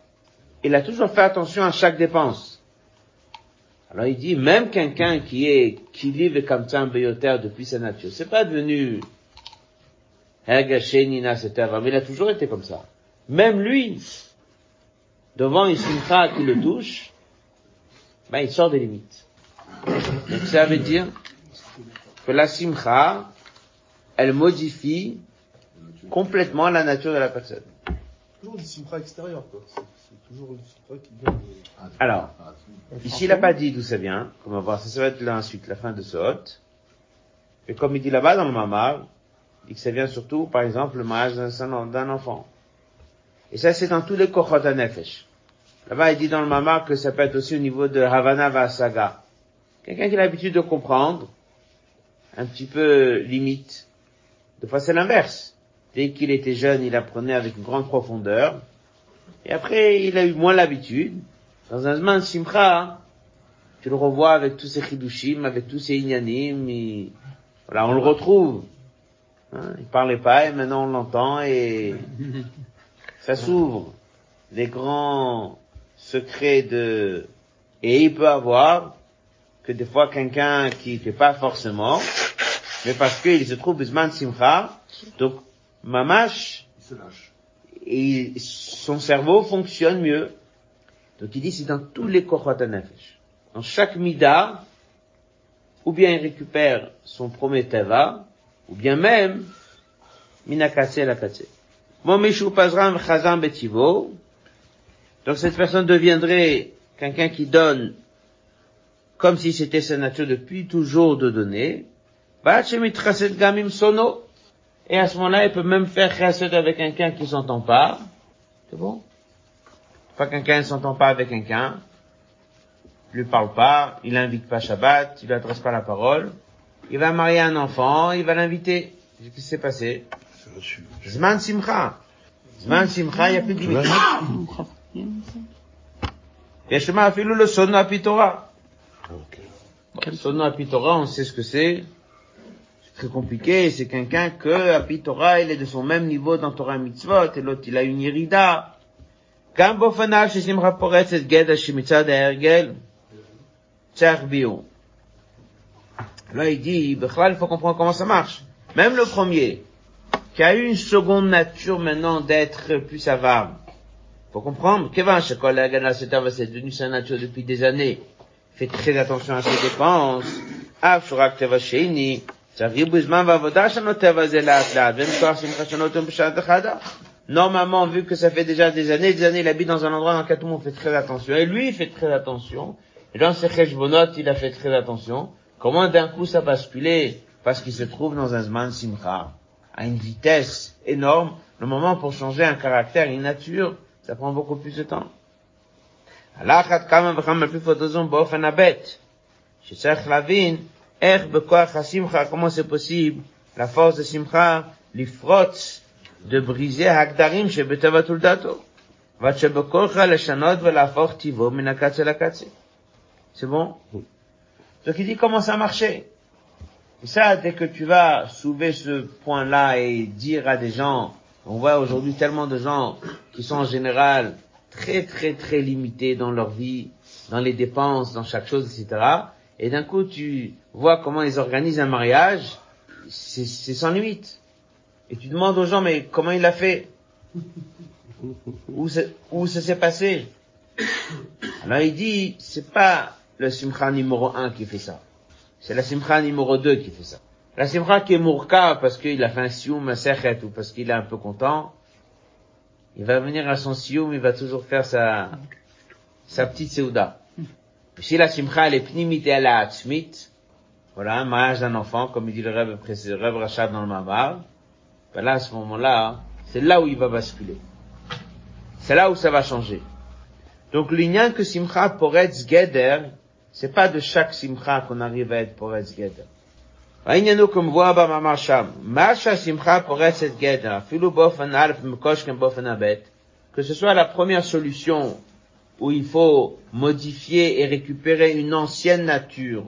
Il a toujours fait attention à chaque dépense. Alors il dit, même quelqu'un qui est, qui vit comme ça un béoteur depuis sa nature, c'est pas devenu Nina, mais il a toujours été comme ça. Même lui, devant une simcha qui le touche, ben, il sort des limites. Donc ça veut dire que la simcha, elle modifie complètement la nature de la personne. Toujours simcha quoi. C'est toujours une simcha qui vient de... Alors, ici il n'a pas dit d'où ça vient, on va voir, ça, ça va être là ensuite, la fin de ce hôte. Et comme il dit là-bas dans le mamar, dit que ça vient surtout, par exemple, le mariage d'un enfant. Et ça, c'est dans tous les kochot nefesh. Là-bas, il dit dans le mamar que ça peut être aussi au niveau de Havana Vasaga. Quelqu'un qui a l'habitude de comprendre, un petit peu limite. De fois, c'est l'inverse. Dès qu'il était jeune, il apprenait avec une grande profondeur. Et après, il a eu moins l'habitude. Dans un Zman Simcha, tu le revois avec tous ses chidushim, avec tous ses inyanim, et... voilà, on le retrouve. Hein, il parlait pas et maintenant on l'entend et ça s'ouvre. Les grands secrets de, et il peut avoir que des fois quelqu'un qui ne fait pas forcément, mais parce qu'il se trouve Bisman Simcha, donc Mamash, Il se lâche. et son cerveau fonctionne mieux. Donc il dit c'est dans tous les Kochot nefesh. Dans chaque Mida, ou bien il récupère son premier Teva, ou bien même Minakase la Chazam Betivo. Donc cette personne deviendrait quelqu'un qui donne comme si c'était sa nature depuis toujours de donner. Gamim Sono. Et à ce moment-là, il peut même faire chesed avec quelqu'un qui s'entend pas. C'est bon? Pas quelqu'un ne s'entend pas avec quelqu'un, lui parle pas, il l'invite pas Shabbat, il lui adresse pas la parole Il va marier un enfant, il va l'inviter. Qu'est-ce qui s'est passé? C'est reçu. Zman Simcha. Zman Simcha, il n'y a plus de limite. Yeshma afilou le sono apitora. Ok. Bon, sono apitora, on sait ce que c'est. C'est très compliqué, c'est quelqu'un que apitora, il est de son même niveau dans Torah Mitzvot, et l'autre, il a une irida. גם באופניו ששמחה פורצת גדע שמצד ההרגל צריך ביור. Là, il dit, il faut comprendre comment ça marche. Même le premier, qui a eu une seconde nature maintenant d'être plus avare, faut comprendre, Kevin, ce collègue c'est devenu sa nature depuis des années. Fait très attention à ses dépenses. Normalement, vu que ça fait déjà des années, des années, il habite dans un endroit dans lequel tout le monde fait très attention. Et lui, il fait très attention. Et dans ses il a fait très attention. Comment d'un coup ça basculé Parce qu'il se trouve dans un Zman Simcha, à une vitesse énorme. Le moment pour changer un caractère, une nature, ça prend beaucoup plus de temps. Er comment c'est possible? La force de Simcha, l'ifrot, de briser Hagdarim chez Betavatul Dato. C'est bon? Oui. Donc il dit comment ça marchait. Et ça, dès que tu vas soulever ce point-là et dire à des gens, on voit aujourd'hui tellement de gens qui sont en général très très très limités dans leur vie, dans les dépenses, dans chaque chose, etc. Et d'un coup, tu vois comment ils organisent un mariage, c'est sans limite. Et tu demandes aux gens, mais comment il a fait? Où, où ça s'est passé? Alors il dit, c'est pas le simcha numéro un qui fait ça. C'est la simcha numéro 2 qui fait ça. La simcha qui est mourka parce qu'il a fait un sioum, un sechet, ou parce qu'il est un peu content, il va venir à son sioum, il va toujours faire sa, sa petite seuda. Si la simcha elle est pnimit et elle atzmit, voilà, un mariage d'un enfant, comme il dit le Rebbe précédent, Rebbe Rachab dans le Mamar, ben là, à ce moment-là, c'est là où il va basculer. C'est là où ça va changer. Donc l'union que simcha poretz geder, c'est pas de chaque simcha qu'on arrive à être poretz geder. העניינו כמבואה במאמר שם, מה שהשמחה פורצת גדר, אפילו באופן א' ומקושכם באופן הב', que ce soit la première solution où il faut modifier et récupérer une ancienne nature,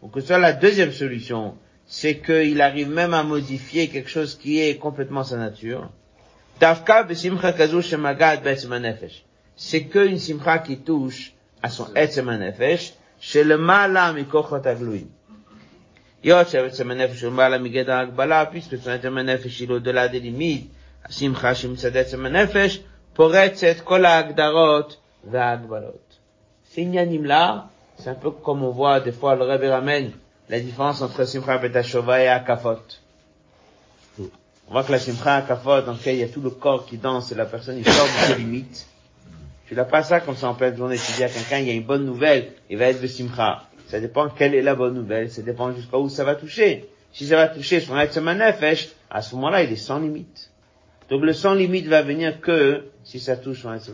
ou que ce soit la deuxième solution, c'est qu'il arrive même à modifier quelque chose qui est complètement sa nature. Dafka besimcha kazu shemagad be'etzem hanefesh. C'est qu'une simcha qui touche à son etzem hanefesh, chez le mala mikochot agluim. Yot she'etzem hanefesh הוא mala מגדר ההגבלה, puisque son etzem hanefesh il est au-delà des limites, השמחה שמצד עצם הנפש, פורצת כל ההגדרות וההגבלות. Ces inyanim-là, c'est un peu comme on voit des fois le Rebbe ramène la différence entre Simcha Betashova et Akafot. On voit que la Simcha Akafot, dans lequel il y a tout le corps qui danse et la personne il sort de ses limites. Tu n'as pas ça comme ça en pleine journée. Tu dis à quelqu'un, il y a une bonne nouvelle, il va être de Simcha. Ça dépend quelle est la bonne nouvelle, ça dépend jusqu'à où ça va toucher. Si ça va toucher son Nefesh, à ce moment-là, il est sans limite. Donc le sans limite va venir que si ça touche son Nefesh.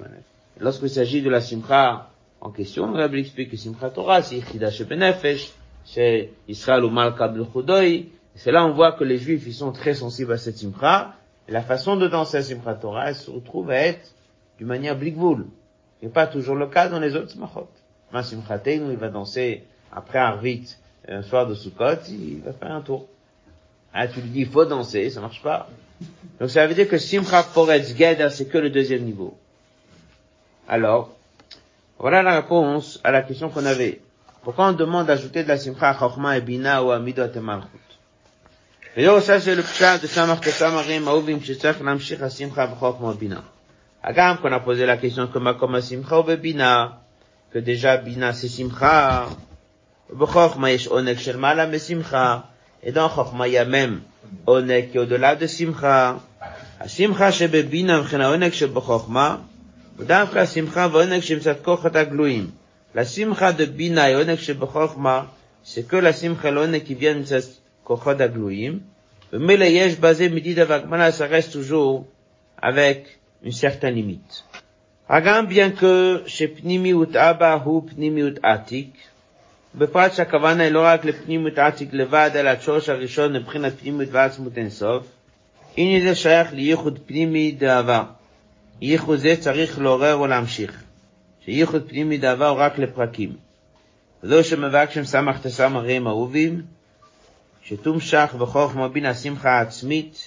Lorsqu'il s'agit de la Simcha en question, le Rabbi explique que Simcha Torah, c'est Benefesh, c'est Israël ou Malka B'Lchudoy. C'est là on voit que les Juifs, ils sont très sensibles à cette Simcha. La façon de danser à Simcha Torah, elle se retrouve à être d'une manière blikvoul. Ce n'est pas toujours le cas dans les autres Simchot. Ma Simcha Teinu, il va danser après Arvit, un soir de Sukkot, il va faire un tour. Ah, tu lui dis, il faut danser, ça marche pas. Donc ça veut dire que Simcha Poretz Geder, c'est que le deuxième niveau. Alors, voilà la réponse à la question qu'on avait. Pourquoi on demande d'ajouter de la simcha à Chochma et Bina ou à Midot et Malchut וזהו ça c'est le pshat de Samach Tesamarim Aouvim שצריך להמשיך השמחה בחוכמה ובינה. הגם qu'on a posé la question que מקום השמחה הוא בבינה, que déjà בינה c'est שמחה, ובחוכמה יש עונג של מעלה משמחה, et dans חוכמה il y a même עונג qui est au-delà de שמחה. השמחה שבבינה וכן העונג שבחוכמה, ודווקא השמחה והעונג שמצד כוחת הגלויים. La simcha de Bina et Onek Shebechokma, c'est que la simcha et l'Onek qui viennent de Kochod Agloïm. Mais le Une certaine limite. Hagam, bien que chez Pnimiut Abba ou Pnimiut Atik, בפרט שהכוונה היא לא רק לפנימיות עתיק לבד, אלא השורש הראשון מבחינת פנימיות ועצמות אינסוף, הנה זה שייך לייחוד פנימי דעבר. ייחוד זה צריך לעורר ולהמשיך. שייחוד פנימי דעבר רק לפרקים. וזהו שמבקשם סמך תסמרים אהובים, שתומשך בחוכמה בינה שמחה עצמית,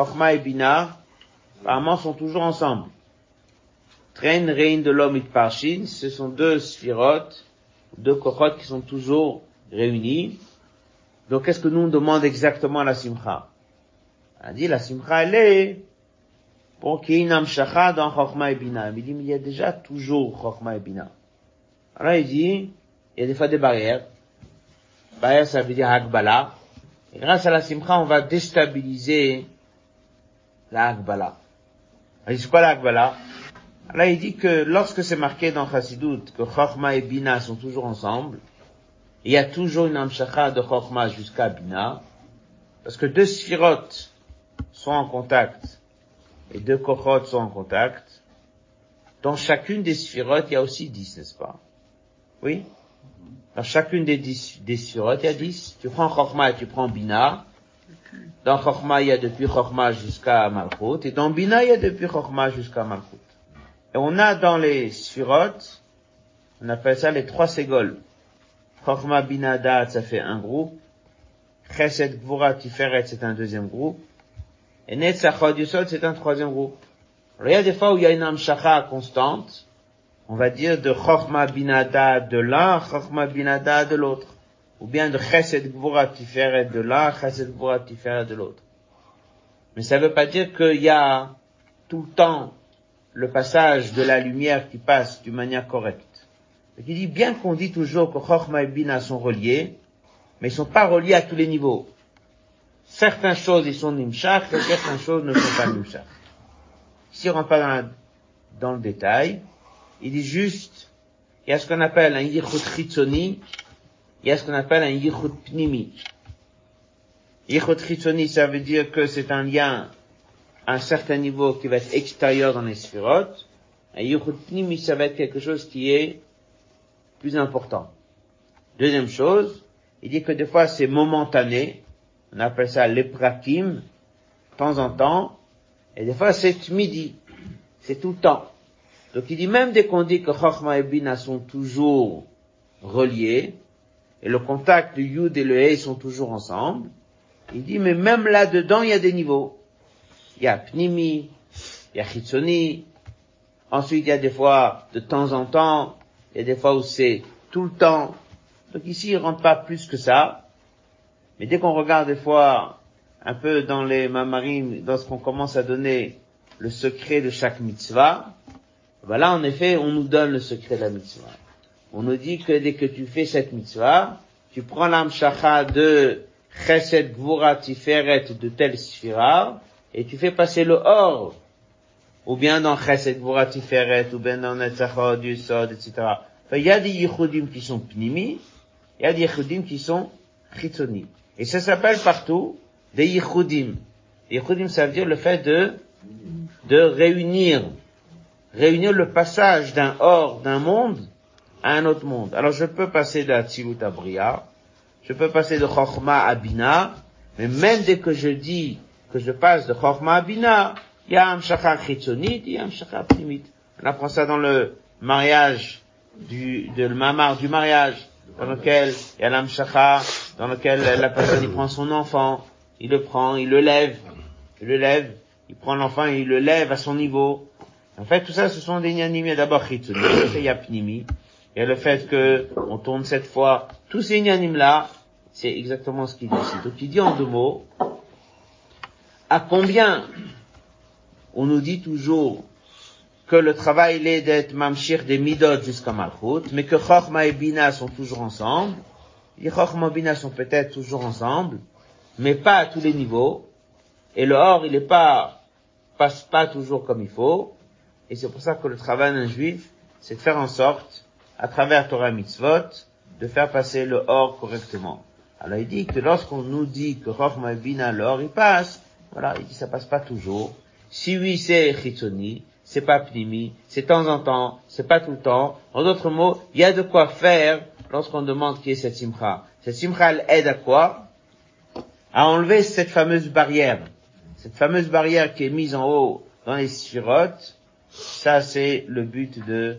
Chochma et Bina, apparemment sont toujours ensemble. Train, Rein de l'homme et de Parshin, ce sont deux sphirotes, deux kochot qui sont toujours réunis. Donc qu'est-ce que nous on demande exactement à la Simcha? On dit la Simcha elle est pour qu'il y ait une amshacha dans Chochma et Bina. Il dit mais il y a déjà toujours Chochma et Bina. Alors il dit il y a des fois des barrières. Barrière, ça veut dire Hagbala. Et grâce à la Simcha, on va déstabiliser la Hagbala. C'est quoi la Hagbala Là, il dit que lorsque c'est marqué dans Chassidut que Chochma et Bina sont toujours ensemble, il y a toujours une amshacha de Chochma jusqu'à Bina, parce que deux sphirotes sont en contact et deux kochot sont en contact. Dans chacune des sphirotes, il y a aussi dix, n'est-ce pas? Oui? Dans chacune des dix, des surotes, il y a dix. Tu prends Chokhmah et tu prends Bina. Dans Chokhmah, il y a depuis Chokhmah jusqu'à Malchut. Et dans Bina, il y a depuis Chokhmah jusqu'à Malchut. Et on a dans les surotes, on appelle ça les trois ségoles. Chokhmah, Bina, Da'at, ça fait un groupe. Chesed, Gvura, Tiferet, c'est un deuxième groupe. Et Netzachot, Yusod, c'est un troisième groupe. Alors, il y a des fois où il y a une amshacha constante, on va dire de Chochma Binada de l'un, Chochma Binada de l'autre. Ou bien de Chesed Gvura Tiferet de l'un, Chesed Gvura Tiferet de l'autre. Mais ça ne veut pas dire qu'il y a tout le temps le passage de la lumière qui passe d'une manière correcte. Il dit, bien qu'on dit toujours que Chochma et Bina sont reliés, mais ils sont pas reliés à tous les niveaux. Certaines choses, ils sont Nimshach, et certaines choses ne sont pas Nimshach. Si on rentre pas dans, le détail, il dit juste, il y a ce qu'on appelle un Yichud Chitzoni, il y a ce qu'on appelle un Yichud Pnimi. Yichud Chitzoni, ça veut dire que c'est un lien à un certain niveau qui va être extérieur dans les sphirotes. Un Yichud Pnimi, ça va être quelque chose qui est plus important. Deuxième chose, il dit que des fois c'est momentané, on appelle ça l'éprakim, de temps en temps, et des fois c'est midi, c'est tout le temps. Donc il dit même dès qu'on dit que Chochma et Bina sont toujours reliés, et le contact du Yud et le He sont toujours ensemble, il dit mais même là-dedans il y a des niveaux. Il y a Pnimi, il y a Chitzoni, ensuite il y a des fois de temps en temps, il y a des fois où c'est tout le temps. Donc ici il rentre pas plus que ça, mais dès qu'on regarde des fois un peu dans les mamarim, lorsqu'on commence à donner le secret de chaque mitzvah, ben là, en effet, on nous donne le secret de la mitzvah. On nous dit que dès que tu fais cette mitzvah, tu prends l'amshacha de chesed gvura tiferet de telle sphira, et tu fais passer le or, ou bien dans chesed gvura tiferet, ou bien dans netzachot, du sod, etc. Enfin, il y a des yichudim qui sont pnimi, il y a des yichudim qui sont chitzoni. Et ça s'appelle partout des yichudim. Yichudim, ça veut dire le fait de, de réunir, réunir le passage d'un or, d'un monde, à un autre monde. Alors je peux passer de Hatzilut à Bria, je peux passer de Chochma à Bina, mais même dès que je dis que je passe de Chochma à Bina, il y a un shachar chitzonit, il y a un shachar primit. On apprend ça dans le mariage du, de le mamar du mariage, dans lequel il y a l'amshacha, dans lequel la personne il prend son enfant, il le prend, il le lève, il le lève, il prend l'enfant et il le lève à son niveau. En fait, tout ça, ce sont des nyanim. D'abord chitzoni, il y a a le fait que on tourne cette fois. Tous ces nyanim là, c'est exactement ce qu'il dit. Donc il dit en deux mots, à combien on nous dit toujours que le travail il est d'être mamshir des midot jusqu'à Malchut, mais que Chochma et Bina sont toujours ensemble. Les Chochma et Bina sont peut-être toujours ensemble, mais pas à tous les niveaux. Et le or, il est pas, passe pas toujours comme il faut. Et c'est pour ça que le travail d'un juif, c'est de faire en sorte, à travers Torah Mitzvot, de faire passer le or correctement. Alors il dit que lorsqu'on nous dit que Chochma Bina, le or, il passe, voilà, il dit ça passe pas toujours. Si oui, c'est Chitzoni, c'est pas Pnimi, c'est temps en temps, c'est pas tout le temps. En d'autres mots, il y a de quoi faire lorsqu'on demande qui est cette simcha. Cette simcha, elle aide à quoi? À enlever cette fameuse barrière. Cette fameuse barrière qui est mise en haut dans les sphirotes, ça c'est le but de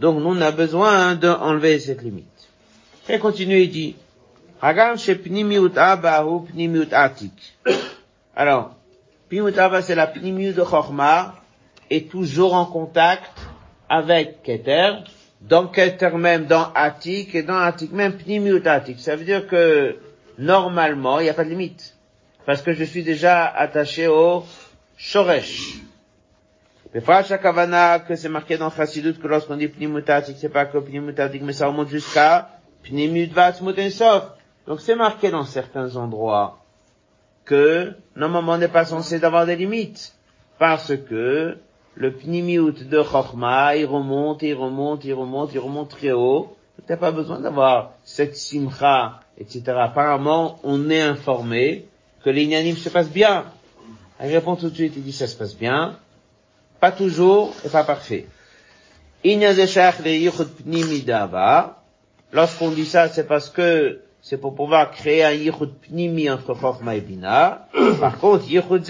Donc nous, on a besoin d'enlever cette limite. Et continue, il dit, alors, Pnimiut c'est la Pnimiut de Chorma, est toujours en contact avec Keter, dans Keter même, dans Attic, et dans Attic même, Pnimiut Attic. Ça veut dire que, normalement, il n'y a pas de limite. Parce que je suis déjà attaché au Shoresh. Befrash Kavana, que c'est marqué dans Chassidut, que lorsqu'on dit Pnimiut Atik, c'est pas que Pnimiut Atik, mais ça remonte jusqu'à Pnimiut Vatzmut Ensof. Donc c'est marqué dans certains endroits que, normalement, on n'est pas censé d'avoir des limites. Parce que, le pnimiout de Chochma, il remonte, il remonte, il remonte, il remonte très haut. Tu n'as pas besoin d'avoir cette simcha, etc. Apparemment, on est informé que l'inyanim se passe bien. Il répond tout de suite, il dit ça se passe bien. Pas toujours et pas parfait. Lorsqu'on dit ça, c'est parce que c'est pour pouvoir créer un yichud pnimi entre Chochma et Bina. Par contre, yichud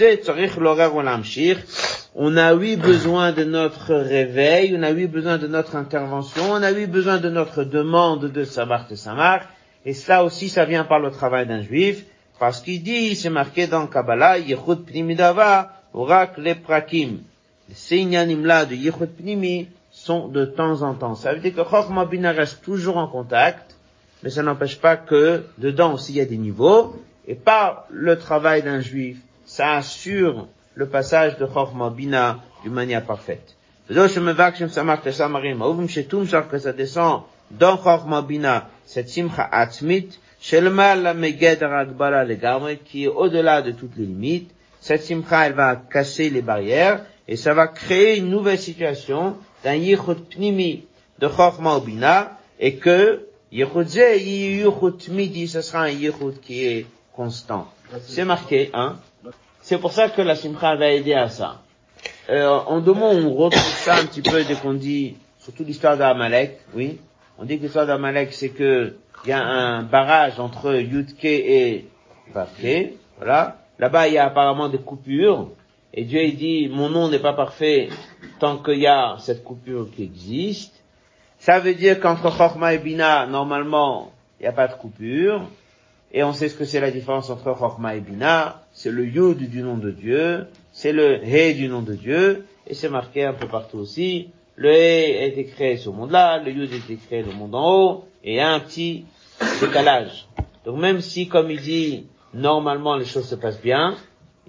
on a eu besoin de notre réveil, on a eu besoin de notre intervention, on a eu besoin de notre demande de savoir de Samar, et ça aussi, ça vient par le travail d'un juif, parce qu'il dit, c'est marqué dans Kabbalah, Yechut Pnimidava, Urak le Prakim. Ces inyanim-là de Yechut Pnimi sont de temps en temps. Ça veut dire que Chokhmah Bina reste toujours en contact, mais ça n'empêche pas que dedans aussi il y a des niveaux, et par le travail d'un juif, ça assure le passage de Chokhmah Bina d'une manière parfaite. que ça descend dans Chokhmah Bina, cette simcha atzmit, qui est au-delà de toutes les limites. Cette simcha, elle va casser les barrières, et ça va créer une nouvelle situation d'un yichut pnimi de Chokhmah Bina, et que yichut ze, yichut midi, ce sera un yichut qui est constant. C'est marqué, hein. C'est pour ça que la simcha va aider à ça. Euh, en deux mots, on retrouve ça un petit peu dès qu'on dit, surtout l'histoire d'Amalek, oui. On dit que l'histoire d'Amalek, c'est que il y a un barrage entre Yudke et Vavke, voilà. Là-bas, il y a apparemment des coupures, et Dieu il dit, mon nom n'est pas parfait tant qu'il y a cette coupure qui existe. Ça veut dire qu'entre Chorma et Bina, normalement, il n'y a pas de coupure. Et on sait ce que c'est la différence entre Chorma et Bina. C'est le Yud du nom de Dieu, c'est le He du nom de Dieu, et c'est marqué un peu partout aussi. Le He a été créé ce monde-là, le Yud a été créé le monde en haut, et il y a un petit décalage. Donc même si, comme il dit, normalement les choses se passent bien,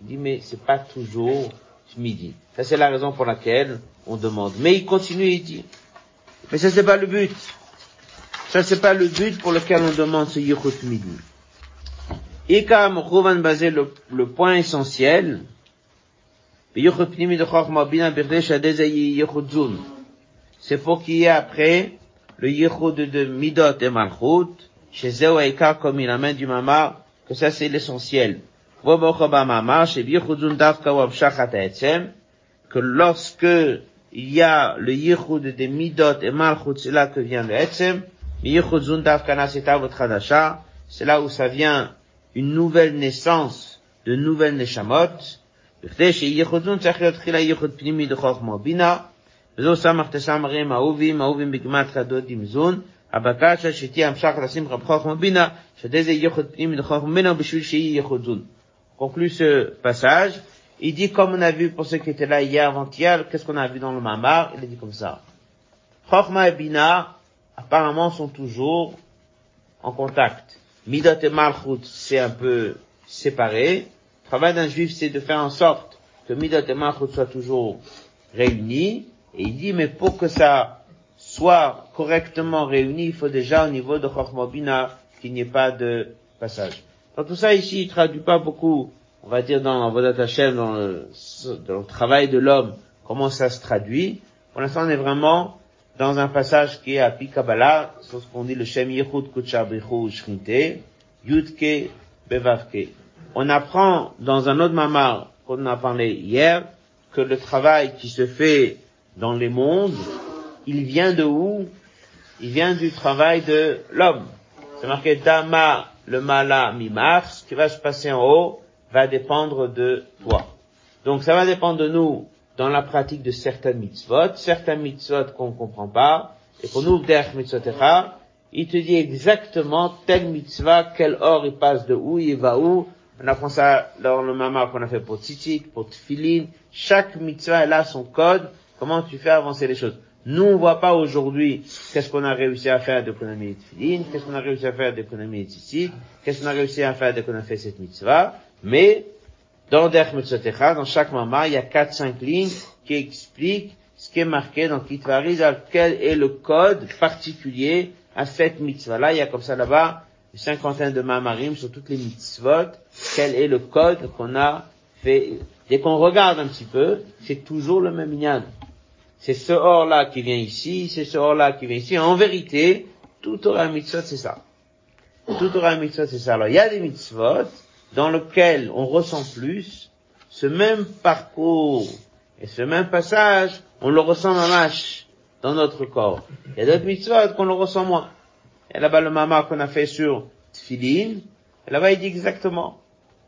il dit mais c'est pas toujours midi. Ça c'est la raison pour laquelle on demande. Mais il continue, il dit, mais ça c'est pas le but. Ça c'est pas le but pour lequel on demande ce Yichut Midi. Ikam Rouvan basé le, le point essentiel. C'est pour qu'il y ait après le yichud de Midot et Malchut, chez Zéo Eika comme il amène du Mama, que ça c'est l'essentiel Que lorsque il y a le yichud de Midot et Malchut, c'est là que vient le Etzem, c'est là où ça vient une nouvelle naissance de nouvelles neshamot, בכדי שייחודון צריך להיות תחילה ייחוד פנימי דחוכמה בינה, וזהו סמך תסמרים אהובים, אהובים בגמת חדות דמזון, הבקשה שתהיה המשך לשמחה בחוכמה בינה, שזה ייחוד פנימי דחוכמה בינה, בשביל שיהיה ייחוד זון. Conclut ce passage, il dit comme on a vu pour ceux qui étaient là hier, avant-hier, qu'est-ce qu'on a vu dans le Mamar Il a dit comme ça. Chokhmah et Bina, apparemment, sont toujours en contact. Midot et Malchut, c'est un peu séparé. Le travail d'un juif, c'est de faire en sorte que Midot et Malchut soient toujours réunis. Et il dit, mais pour que ça soit correctement réuni, il faut déjà au niveau de Chokhmah Bina qu'il n'y ait pas de passage. Dans tout ça ici, il traduit pas beaucoup, on va dire dans dans le, travail de l'homme, comment ça se traduit. Pour l'instant, on est vraiment dans un passage qui est à Pikabala, sur ce qu'on dit le Shem Yechud Kuchabrichu Shrinte, Yudke Bevavke. On apprend dans un autre mamar qu'on a parlé hier, que le travail qui se fait dans les mondes, il vient de où? Il vient du travail de l'homme. C'est marqué Dama le mala mi-mars, ce qui va se passer en haut va dépendre de toi. Donc ça va dépendre de nous dans la pratique de certaines mitzvot, certains mitzvot qu'on ne comprend pas, et pour nous, der mitzvotecha, il te dit exactement telle mitzvah, quel or il passe de où, il va où. On apprend ça dans le mamar qu'on a fait pour tzitzit, pour tfilin. Chaque mitzvah, elle a son code. Comment tu fais avancer les choses? Nous, on voit pas aujourd'hui qu'est-ce qu'on a réussi à faire d'économie de tfilin, qu'est-ce qu'on a réussi à faire d'économie de qu'est-ce qu'on a réussi à faire dès qu'on a fait cette mitzvah. Mais, dans Der Mitzvotecha, dans chaque mamar, il y a quatre, cinq lignes qui expliquent ce qui est marqué dans Kitvarizal, quel est le code particulier à cette mitzvah-là? Il y a comme ça là-bas une cinquantaine de mamarim sur toutes les mitzvot. Quel est le code qu'on a fait? Dès qu'on regarde un petit peu, c'est toujours le même ignan. C'est ce or-là qui vient ici, c'est ce or-là qui vient ici. En vérité, tout Torah mitzvot, c'est ça. Tout Torah mitzvot, c'est ça. Alors, il y a des mitzvot dans lesquels on ressent plus ce même parcours et ce même passage, on le ressent mamash dans notre corps. Il y a d'autres mitzvot qu'on le ressent moins. Et là-bas, le mama qu'on a fait sur Tfilin, là-bas, il dit exactement.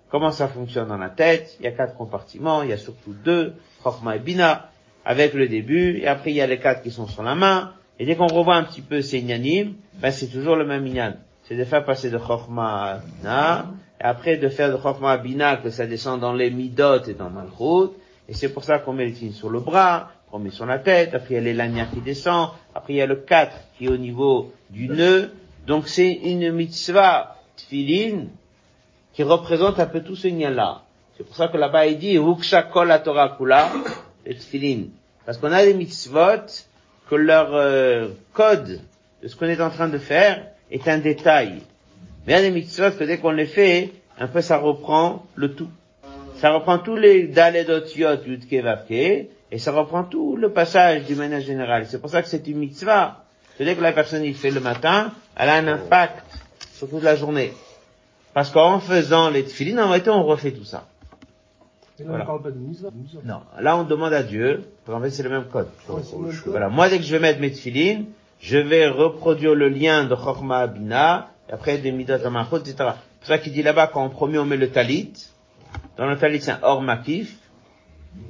comment ça fonctionne dans la tête. Il y a quatre compartiments, il y a surtout deux, Chokhmah et Bina, avec le début, et après il y a les quatre qui sont sur la main, et dès qu'on revoit un petit peu ces inyanim, ben c'est toujours le même inyan. C'est de faire passer de Chokhmah à et après de faire de Chokhmah à Bina que ça descend dans les Midot et dans Malchut, et c'est pour ça qu'on met les filines sur le bras, qu'on met sur la tête, après il y a les lanières qui descend, après il y a le 4 qui est au niveau du nœud, donc c'est une mitzvah tfilin qui représente un peu tout ce lien-là. C'est pour ça que là-bas il dit Torah kula et tfilin. Parce qu'on a des mitzvot que leur euh, code de ce qu'on est en train de faire est un détail. Mais il y a des mitzvot que dès qu'on les fait, un peu ça reprend le tout. Ça reprend tous les daledot yot yudke vavke, et ça reprend tout le passage d'une manière générale. C'est pour ça que c'est une mitzvah. C'est-à-dire que la personne il fait le matin, elle a un impact sur toute la journée. Parce qu'en faisant les tefillin, en réalité, on refait tout ça. Et là, Voilà. on parle pas de. Non, là on demande à Dieu, en fait c'est le même code. Ouais, c'est le même code. Voilà, moi dès que je vais mettre mes tefillin, je vais reproduire le lien de Chokma à Bina, et après des Midot à Malchut, etc. C'est ça qu'il dit là-bas qu'en premier on met le talit. Dans le talit c'est un or makif.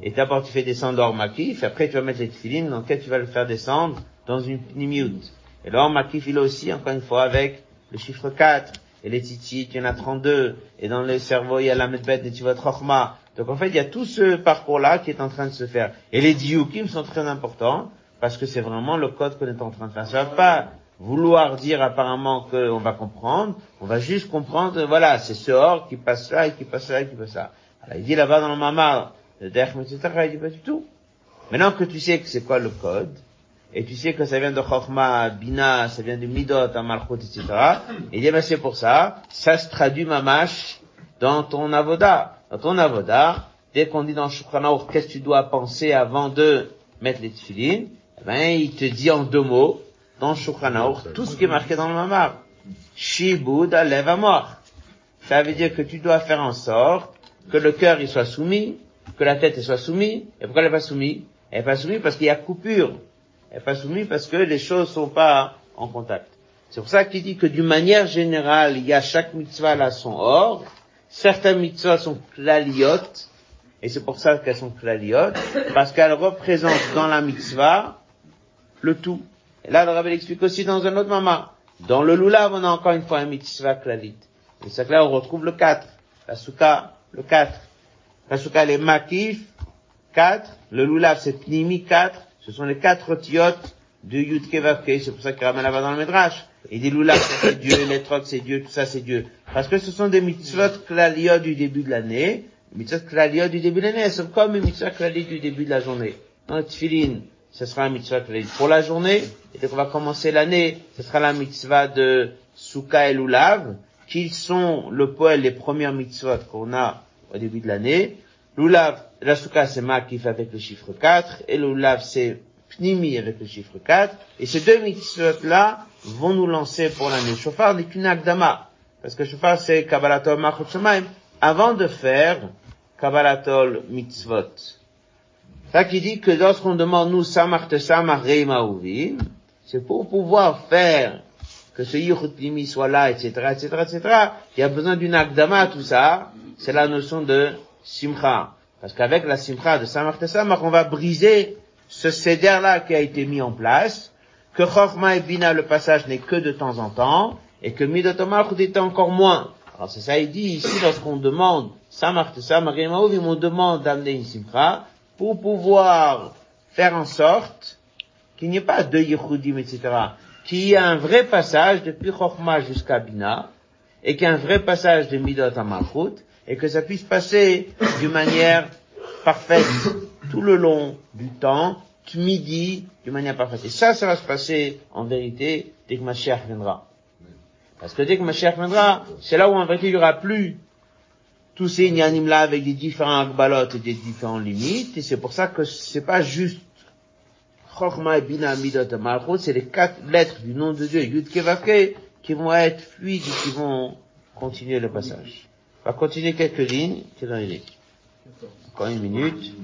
Et d'abord tu fais descendre l'or makif, et après tu vas mettre les tefillin dans lequel tu vas le faire descendre dans une pnimiut. Et l'or makif il est aussi, encore une fois, avec le chiffre 4. Et les tzitzit, il y en a 32. Et dans le cerveau, il y a la medbet de Tivot Chochma. Donc en fait, il y a tout ce parcours-là qui est en train de se faire. Et les diukim sont très importants, parce que c'est vraiment le code qu'on est en train de faire. Ça va pas vouloir dire apparemment qu'on va comprendre, on va juste comprendre, voilà, c'est ce or qui passe là, et qui passe là, et qui passe là. Alors il dit là-bas dans le mamar, le derch, etc., il dit pas du tout. Maintenant que tu sais que c'est quoi le code, et tu sais que ça vient de Chokhmah, Bina, ça vient de Midot, à Malchut, etc. Et il dit, ben c'est pour ça, ça se traduit mamash dans ton avoda. Dans ton avoda, dès qu'on dit dans Aruch, qu'est-ce que tu dois penser avant de mettre les tefillin, eh ben, il te dit en deux mots, dans Aruch, tout ce qui est marqué dans le mamar. Shibud alev amor. Ça veut dire que tu dois faire en sorte que le cœur il soit soumis, que la tête elle soit soumise. Et pourquoi elle n'est pas soumise? Elle n'est pas soumise parce qu'il y a coupure. Elle n'est pas soumise parce que les choses sont pas en contact. C'est pour ça qu'il dit que d'une manière générale, il y a chaque mitzvah là son ordre. Certaines mitzvahs sont klaliot, et c'est pour ça qu'elles sont klaliot, parce qu'elles représentent dans la mitzvah le tout. Et là, le rabbi explique aussi dans un autre moment. Dans le lulav, on a encore une fois un mitzvah klalit. Et c'est que là, on retrouve le 4. La souka, le 4. La souka, est makif, 4. Le lulav, c'est pnimi, 4. Ce sont les quatre tiotes de Yud Kevavke. C'est pour ça qu'il ramène là-bas dans le Midrash. Il dit lulav, ça, c'est Dieu, les trocs, c'est Dieu, tout ça, c'est Dieu. Parce que ce sont des mitzvot klaliot du début de l'année. Mitzvot klaliot du début de l'année, elles sont comme les mitzvot klaliot du début de la journée. Dans le tefillin, ce sera un mitzvah klaliot pour la journée. Et dès qu'on va commencer l'année, ce sera la mitzvah de Souka et Lulav, qui sont le poël, les premières mitzvot qu'on a au début de l'année. Lulav, la Souka c'est Makif avec le chiffre 4, et Lulav c'est Pnimi avec le chiffre 4. Et ces deux mitzvot-là vont nous lancer pour l'année. Shofar qu'une akdama. Parce que Shofar c'est Kabbalatol Machot Shemaim. Avant de faire Kabbalatol Mitzvot. Ça qui dit que lorsqu'on demande nous Samach te Samach c'est pour pouvoir faire que ce Yichut Pnimi soit là, etc., etc., etc. Il y a besoin d'une akdama, tout ça. C'est la notion de Simcha. Parce qu'avec la Simcha de Samach te Samach, on va briser ce céder-là qui a été mis en place, que Chorma et Bina, le passage n'est que de temps en temps, et que Midotomar était encore moins. Alors c'est ça, il dit ici, lorsqu'on demande Samach Uvim, on demande d'amener une Simcha, pour pouvoir faire en sorte qu'il n'y ait pas de Yehudim, etc. Qu'il y ait un vrai passage depuis Chokhmah jusqu'à Bina, et qu'il y ait un vrai passage de Midot à et que ça puisse passer d'une manière parfaite tout le long du temps, midi, d'une manière parfaite. Et ça, ça va se passer en vérité dès que Mashiach viendra. Parce que dès que Mashiach viendra, c'est là où en vérité il n'y aura plus tous ces inyanim là avec des différents akbalot et des différentes limites, et c'est pour ça que c'est pas juste et Bina Midot c'est les quatre lettres du nom de Dieu, Yud Kevavke, qui vont être fluides et qui vont continuer le passage. On va continuer quelques lignes, quelle heure il est Encore une minute.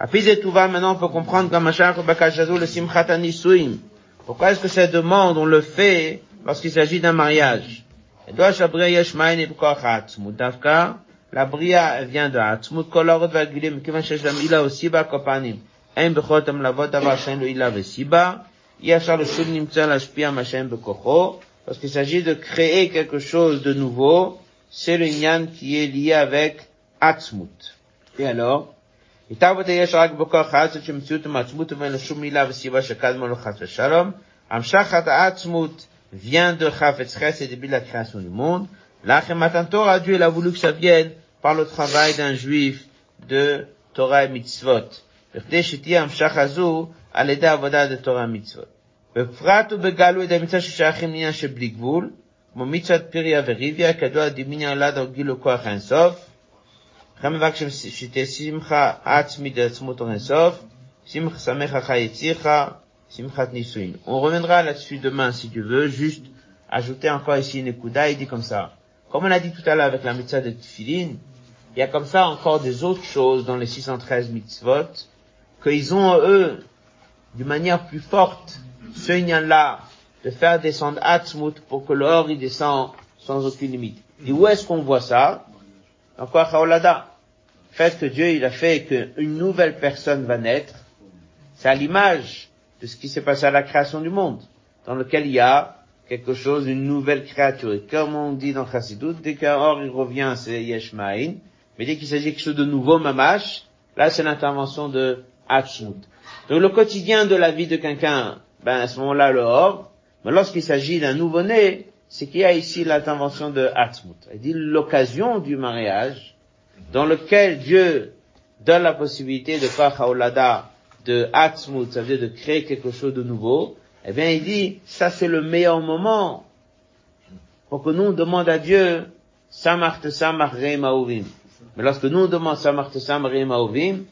Apis et Touva, maintenant on peut comprendre comme Mashach Bakashazou le Simchat Anisuim. Pourquoi est-ce que cette demande, on le fait lorsqu'il s'agit d'un mariage? Et doit Shabrei Yeshmaïn et Bukachat, Moudavka, la bria elle vient de Atzmut, kol orot והגילים, מכיוון שיש להם אילה וסיבה כפנים, אין בכל אותם לעבוד דבר שאין לו אילה וסיבה, אי אפשר לשוב נמצא להשפיע מה שאין בכוחו, parce qu'il s'agit de créer quelque chose de nouveau, c'est le nyan qui est lié avec Atzmut. Et alors, התערבות יש רק בכוח העצמות שמציאות מעצמות ואין לו שום מילה וסיבה שקדמה לו חס ושלום. המשכת העצמות de Chafetz Ches et depuis la création du monde. Là, Matan Torah, Dieu il a voulu que ça vienne par le travail d'un Mitzvot. שתהיה המשך הזו על ידי עבודה de Torah ומצוות. בפרט ובגלו ידי מצווה ששייכים לעניין שבלי גבול, כמו מצוות פיריה וריביה, כידוע דימיניה נולד על גילו כוח האינסוף. Simcha de Simcha Nisuin. On reviendra là-dessus demain si tu veux, juste ajouter encore ici une kouda, il dit comme ça. Comme on a dit tout à l'heure avec la mitzvah de Tfilin, il y a comme ça encore des autres choses dans les 613 mitzvot, qu'ils ont eux, d'une manière plus forte, ce lien-là, de faire descendre Atzmut pour que l'or il descend sans aucune limite. Et où est-ce qu'on voit ça? Encore fait que Dieu il a fait qu'une nouvelle personne va naître, c'est à l'image de ce qui s'est passé à la création du monde, dans lequel il y a quelque chose, une nouvelle créature. Et comme on dit dans Chassidut, dès qu'un or il revient, c'est Yeshmaïn, mais dès qu'il s'agit de quelque chose de nouveau, Mamash, là c'est l'intervention de Hachmut. Donc le quotidien de la vie de quelqu'un, ben à ce moment-là le or, mais lorsqu'il s'agit d'un nouveau-né, c'est qu'il y a ici l'intervention de Hachmut. Il dit l'occasion du mariage, dans lequel Dieu donne la possibilité de faire Haolada de Hatzmut, ça veut dire de créer quelque chose de nouveau, eh bien il dit, ça c'est le meilleur moment pour que nous on demande à Dieu, Samart Samar Mauvim. Mais lorsque nous on demande Samart Samar Mauvim,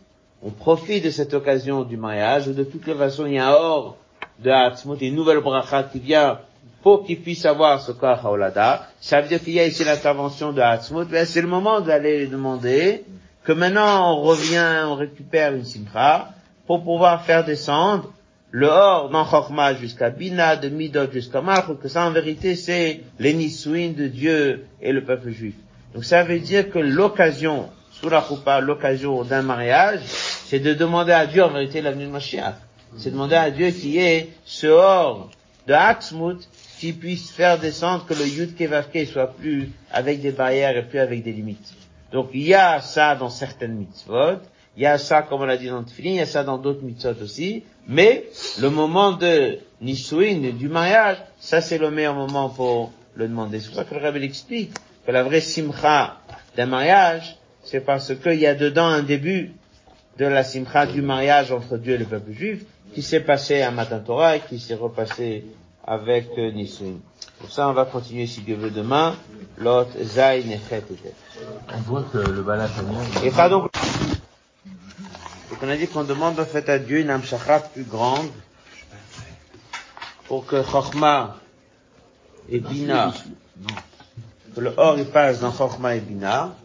on profite de cette occasion du mariage, de toutes les façons il y a or de Hatzmut, une nouvelle bracha qui vient pour qu'il puisse avoir ce corps Haolada. Ça veut dire qu'il y a ici l'intervention de Hatzmut, mais c'est le moment d'aller demander que maintenant on revient, on récupère une simcha, pour pouvoir faire descendre le or dans Chokma jusqu'à Bina, de Midot jusqu'à Malchut, que ça en vérité c'est les Nisouin de Dieu et le peuple juif. Donc ça veut dire que l'occasion, sous la Choupa, l'occasion d'un mariage, c'est de demander à Dieu en vérité l'avenue de Mashiach. C'est demander à Dieu qui est ce or de Hatzmut qui puisse faire descendre que le Yud Kevavke soit plus avec des barrières et plus avec des limites. Donc il y a ça dans certaines mitzvot, il y a ça, comme on l'a dit dans le Tfilin, il y a ça dans d'autres mitzvot aussi, mais le moment de Nisuin, du mariage, ça c'est le meilleur moment pour le demander. C'est pour ça que le Rabbi explique que la vraie simcha d'un mariage, c'est parce qu'il y a dedans un début de la simcha du mariage entre Dieu et le peuple juif, qui s'est passé à Matan Torah et qui s'est repassé avec euh, Nisuin. Pour ça, on va continuer si Dieu veut demain, l'autre Zayn On voit que le Balatania... Et pas donc, donc on a dit qu'on demande en fait à Dieu une amshachra plus grande pour que Chochma et Bina, que le or il passe dans Chochma et Bina,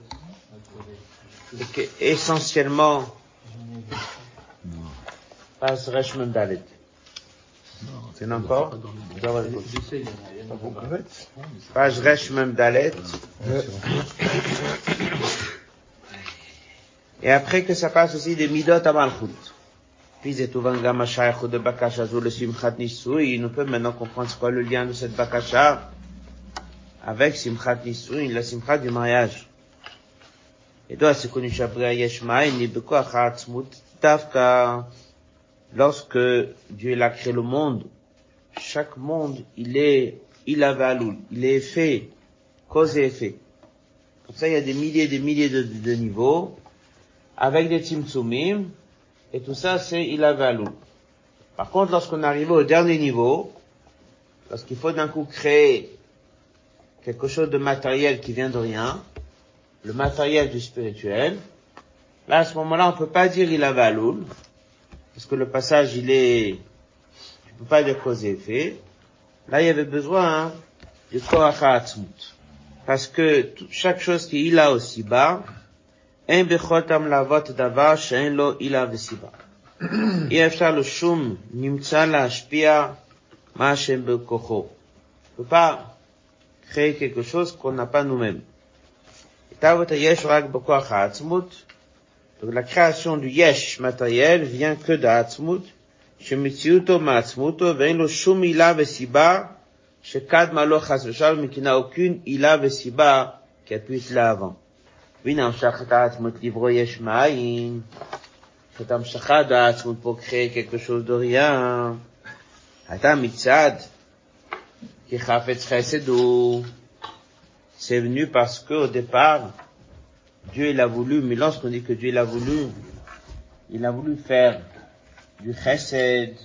et que essentiellement passe Reshmem Dalet. C'est encore Page Reshmem Dalet. Et après que ça passe aussi des midot à Malchut. Puis et Gama Shayachut de Bakasha Zou le Simchat Nisui, nous peut maintenant comprendre ce quoi le lien de cette Bakasha avec Simchat Nisui, la Simchat du mariage. Et donc, c'est connu Shabria Yeshmaï, ni Beko Achatzmut, Tafka, lorsque Dieu a créé le monde, chaque monde, il est, il a il est fait, cause et effet. Pour ça, il y a des milliers et des milliers de, niveaux, avec des timtsumim, et tout ça c'est ilavalou. Par contre, lorsqu'on arrive au dernier niveau, lorsqu'il faut d'un coup créer quelque chose de matériel qui vient de rien, le matériel du spirituel, là à ce moment-là on peut pas dire ilavalou, parce que le passage il est, tu peux pas dire cause et effet. Là il y avait besoin hein, du koachatzmut. Parce que tout, chaque chose qui est là aussi bas, אין בכל להוות דבר שאין לו עילה וסיבה. אי אפשר לשום נמצא להשפיע מה peut créer quelque chose qu'on n'a pas nous-mêmes. Tavot yesh rak b'koach ha'atzmut. Donc la création du yesh matériel vient que d'Atzmut, shemitziuto ma'atzmuto, ve'en lo shum ila vesiba, shekadma lo chas v'shalom, mais qui n'a aucune ila vesiba qui appuie cela avant. והנה המשכת העצמות לברוא יש מאין, cette המשכה d'Atzmut pour créer quelque chose de rien. הייתה מצד, כי חפץ חסד הוא, c'est venu parce que au départ, Dieu il a voulu, mais lorsqu'on dit que Dieu il a voulu, il a voulu faire du chesed.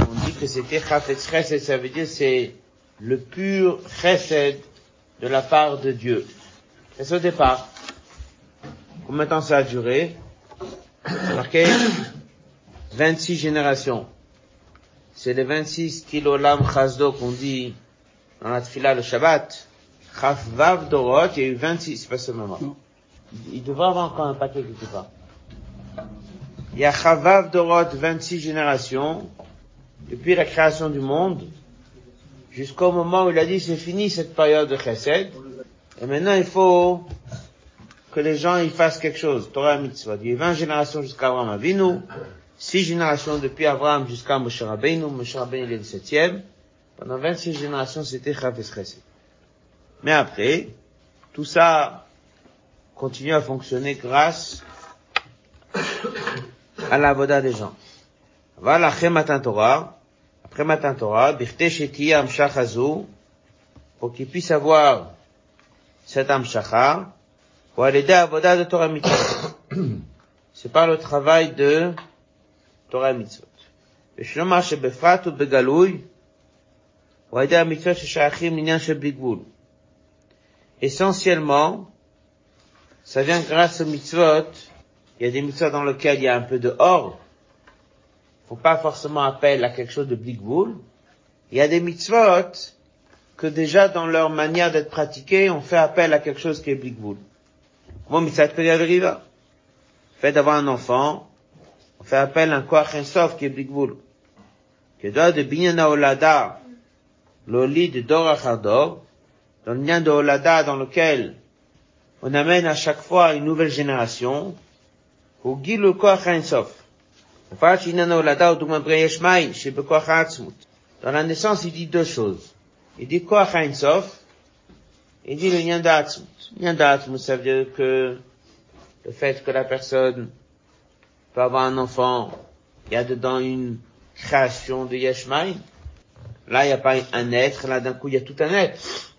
On dit que c'était chafetz chesed, ça veut dire c'est le pur chesed de la part de Dieu. C'est au départ. Combien de temps ça a duré? Marqué 26 générations. C'est les 26 kilolam chazdo qu'on dit dans la tfila le Shabbat. Chaf vav dorot, il y a eu 26, c'est pas ce moment. Il devrait avoir encore un paquet quelque part. Il y a Chavav Dorot, 26 générations, depuis la création du monde, jusqu'au moment où il a dit c'est fini cette période de chesed, et maintenant il faut que les gens y fassent quelque chose. Torah mitzvot. Il y a eu 20 générations jusqu'à Abraham Avinu, 6 générations depuis Abraham jusqu'à Moshe Rabbeinu, Moshe Rabbeinu est le septième. Pendant 26 générations c'était Chaves Chesed. Mais après, tout ça continue à fonctionner grâce à la voda des gens. Voilà, après matin Torah, après matin Torah, birte sheti amshach hazu, pour qu'ils puissent avoir cette amshacha, pour aller aider à voda de Torah mitzvot. C'est par le travail de Torah mitzvot. ושלומר שבפרט ובגלוי, הוא על ידי המצוות ששייכים לעניין של בלי גבול. Essentiellement, ça vient grâce aux mitzvot. il y a des mitzvot dans lesquels il y a un peu de or. Faut pas forcément appel à quelque chose de bigboul. Il y a des mitzvot que déjà dans leur manière d'être pratiquées, on fait appel à quelque chose qui est bigboul. Comment mitzvot peut riva? Fait d'avoir un enfant, on fait appel à un koach qui est bigboul. Que doit de binyana olada, l'oli de dor achardor, dans le lien de olada dans lequel on amène à chaque fois une nouvelle génération, Dans la naissance, il dit deux choses. Il dit koach ensof, il dit le lien d'Atzmut. D'Atzmut, ça veut dire que le fait que la personne peut avoir un enfant, il y a dedans une création de Yeshmaï. Là, il n'y a pas un être, là d'un coup, il y a tout un être.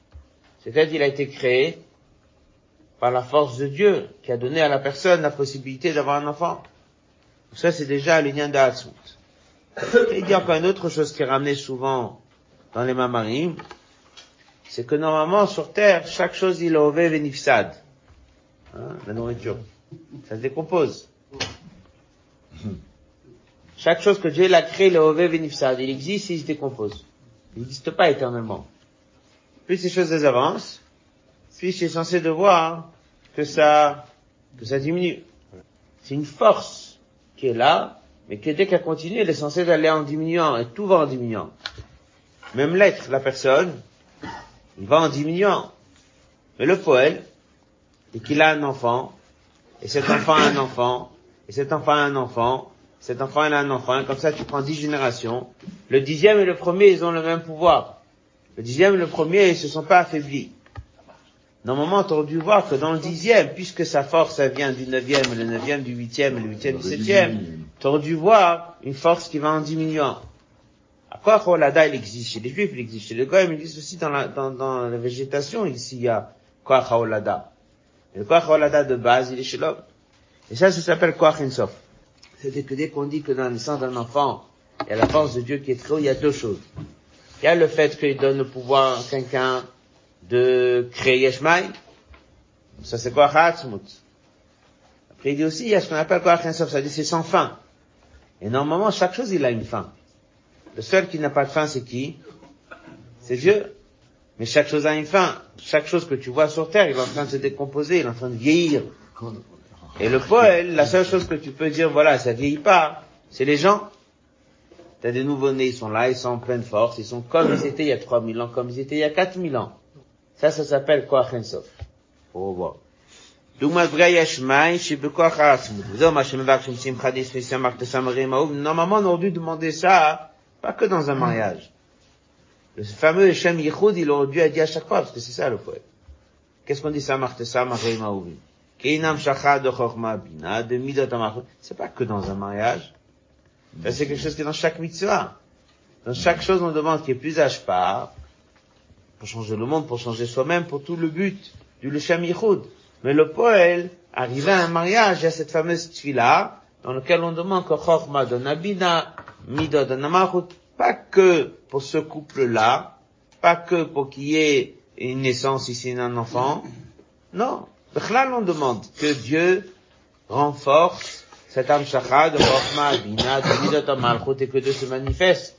C'est-à-dire qu'il a été créé par la force de Dieu, qui a donné à la personne la possibilité d'avoir un enfant. Ça, c'est déjà le lien. Et il y a encore une autre chose qui est ramenée souvent dans les mamarim, c'est que normalement, sur Terre, chaque chose, il est ové vénifsad. Hein, la nourriture. Ça se décompose. Chaque chose que Dieu l'a créé, il est ové vénifsad. Il existe, il se décompose. Il n'existe pas éternellement. Plus ces choses avancent, plus c'est censé de voir que ça, que ça diminue. C'est une force qui est là, mais que dès qu'elle continue, elle est censée d'aller en diminuant, et tout va en diminuant. Même l'être, la personne, il va en diminuant. Mais le poète, et qu'il a un enfant, et cet enfant a un enfant, et cet enfant a un enfant, cet enfant a un enfant, et comme ça tu prends dix générations. Le dixième et le premier, ils ont le même pouvoir. Le dixième et le premier, ils se sont pas affaiblis. Normalement, tu aurais dû voir que dans le dixième, puisque sa force, elle vient du neuvième, le neuvième du huitième, le huitième du septième, tu aurais dû voir une force qui va en diminuant. À quoi Olada, il existe chez les juifs, il existe chez les goyim, il existe aussi dans la, dans, dans la végétation, ici, il y a Koach Olada. Le Koach Olada de base, il est chez l'homme. Et ça, ça s'appelle Koach Ensof. C'est-à-dire que dès qu'on dit que dans la naissance d'un enfant, il y a la force de Dieu qui est très haut, il y a deux choses. Il y a le fait qu'il donne le pouvoir à quelqu'un de créer Yeshmaï. Ça, c'est Koach Hatzmut. Après, il dit aussi, il y a ce qu'on appelle Koach Ensof, ça dit c'est sans fin. Et normalement, chaque chose, il a une fin. Le seul qui n'a pas de fin, c'est qui? C'est Dieu. Mais chaque chose a une fin. Chaque chose que tu vois sur Terre, il est en train de se décomposer, il est en train de vieillir. Et le poète, la seule chose que tu peux dire, voilà, ça vieillit pas, c'est les gens. T'as des nouveaux-nés, ils sont là, ils sont en pleine force, ils sont comme ils étaient il y a 3000 ans, comme ils étaient il y a 4000 ans. Ça, ça s'appelle Koach Ensof. Au revoir. Normalement, on aurait dû demander ça, hein. pas que dans un mm. mariage. Le fameux Hachem Yichud, il aurait dû être à chaque fois, parce que c'est ça le poète. Qu'est-ce qu'on dit, Samartha Samarei Maouvim? Keinam Shacha de de Midot C'est pas que dans un mariage. C'est quelque chose qui est dans chaque mitzvah. Dans chaque chose, on demande qu'il y ait plus d'ashpar, pour changer le monde, pour changer soi-même, pour tout le but du Leshem Yichud. Mais le poël, arrivé à un mariage, a cette fameuse tfila, dans laquelle on demande que chorma de nabina, midot de namachut, pas que pour ce couple-là, pas que pour qu'il y ait une naissance ici d'un enfant. Non. Là, on demande que Dieu renforce cette âme shachar de chorma, bina, de amalchut, et que Dieu se manifeste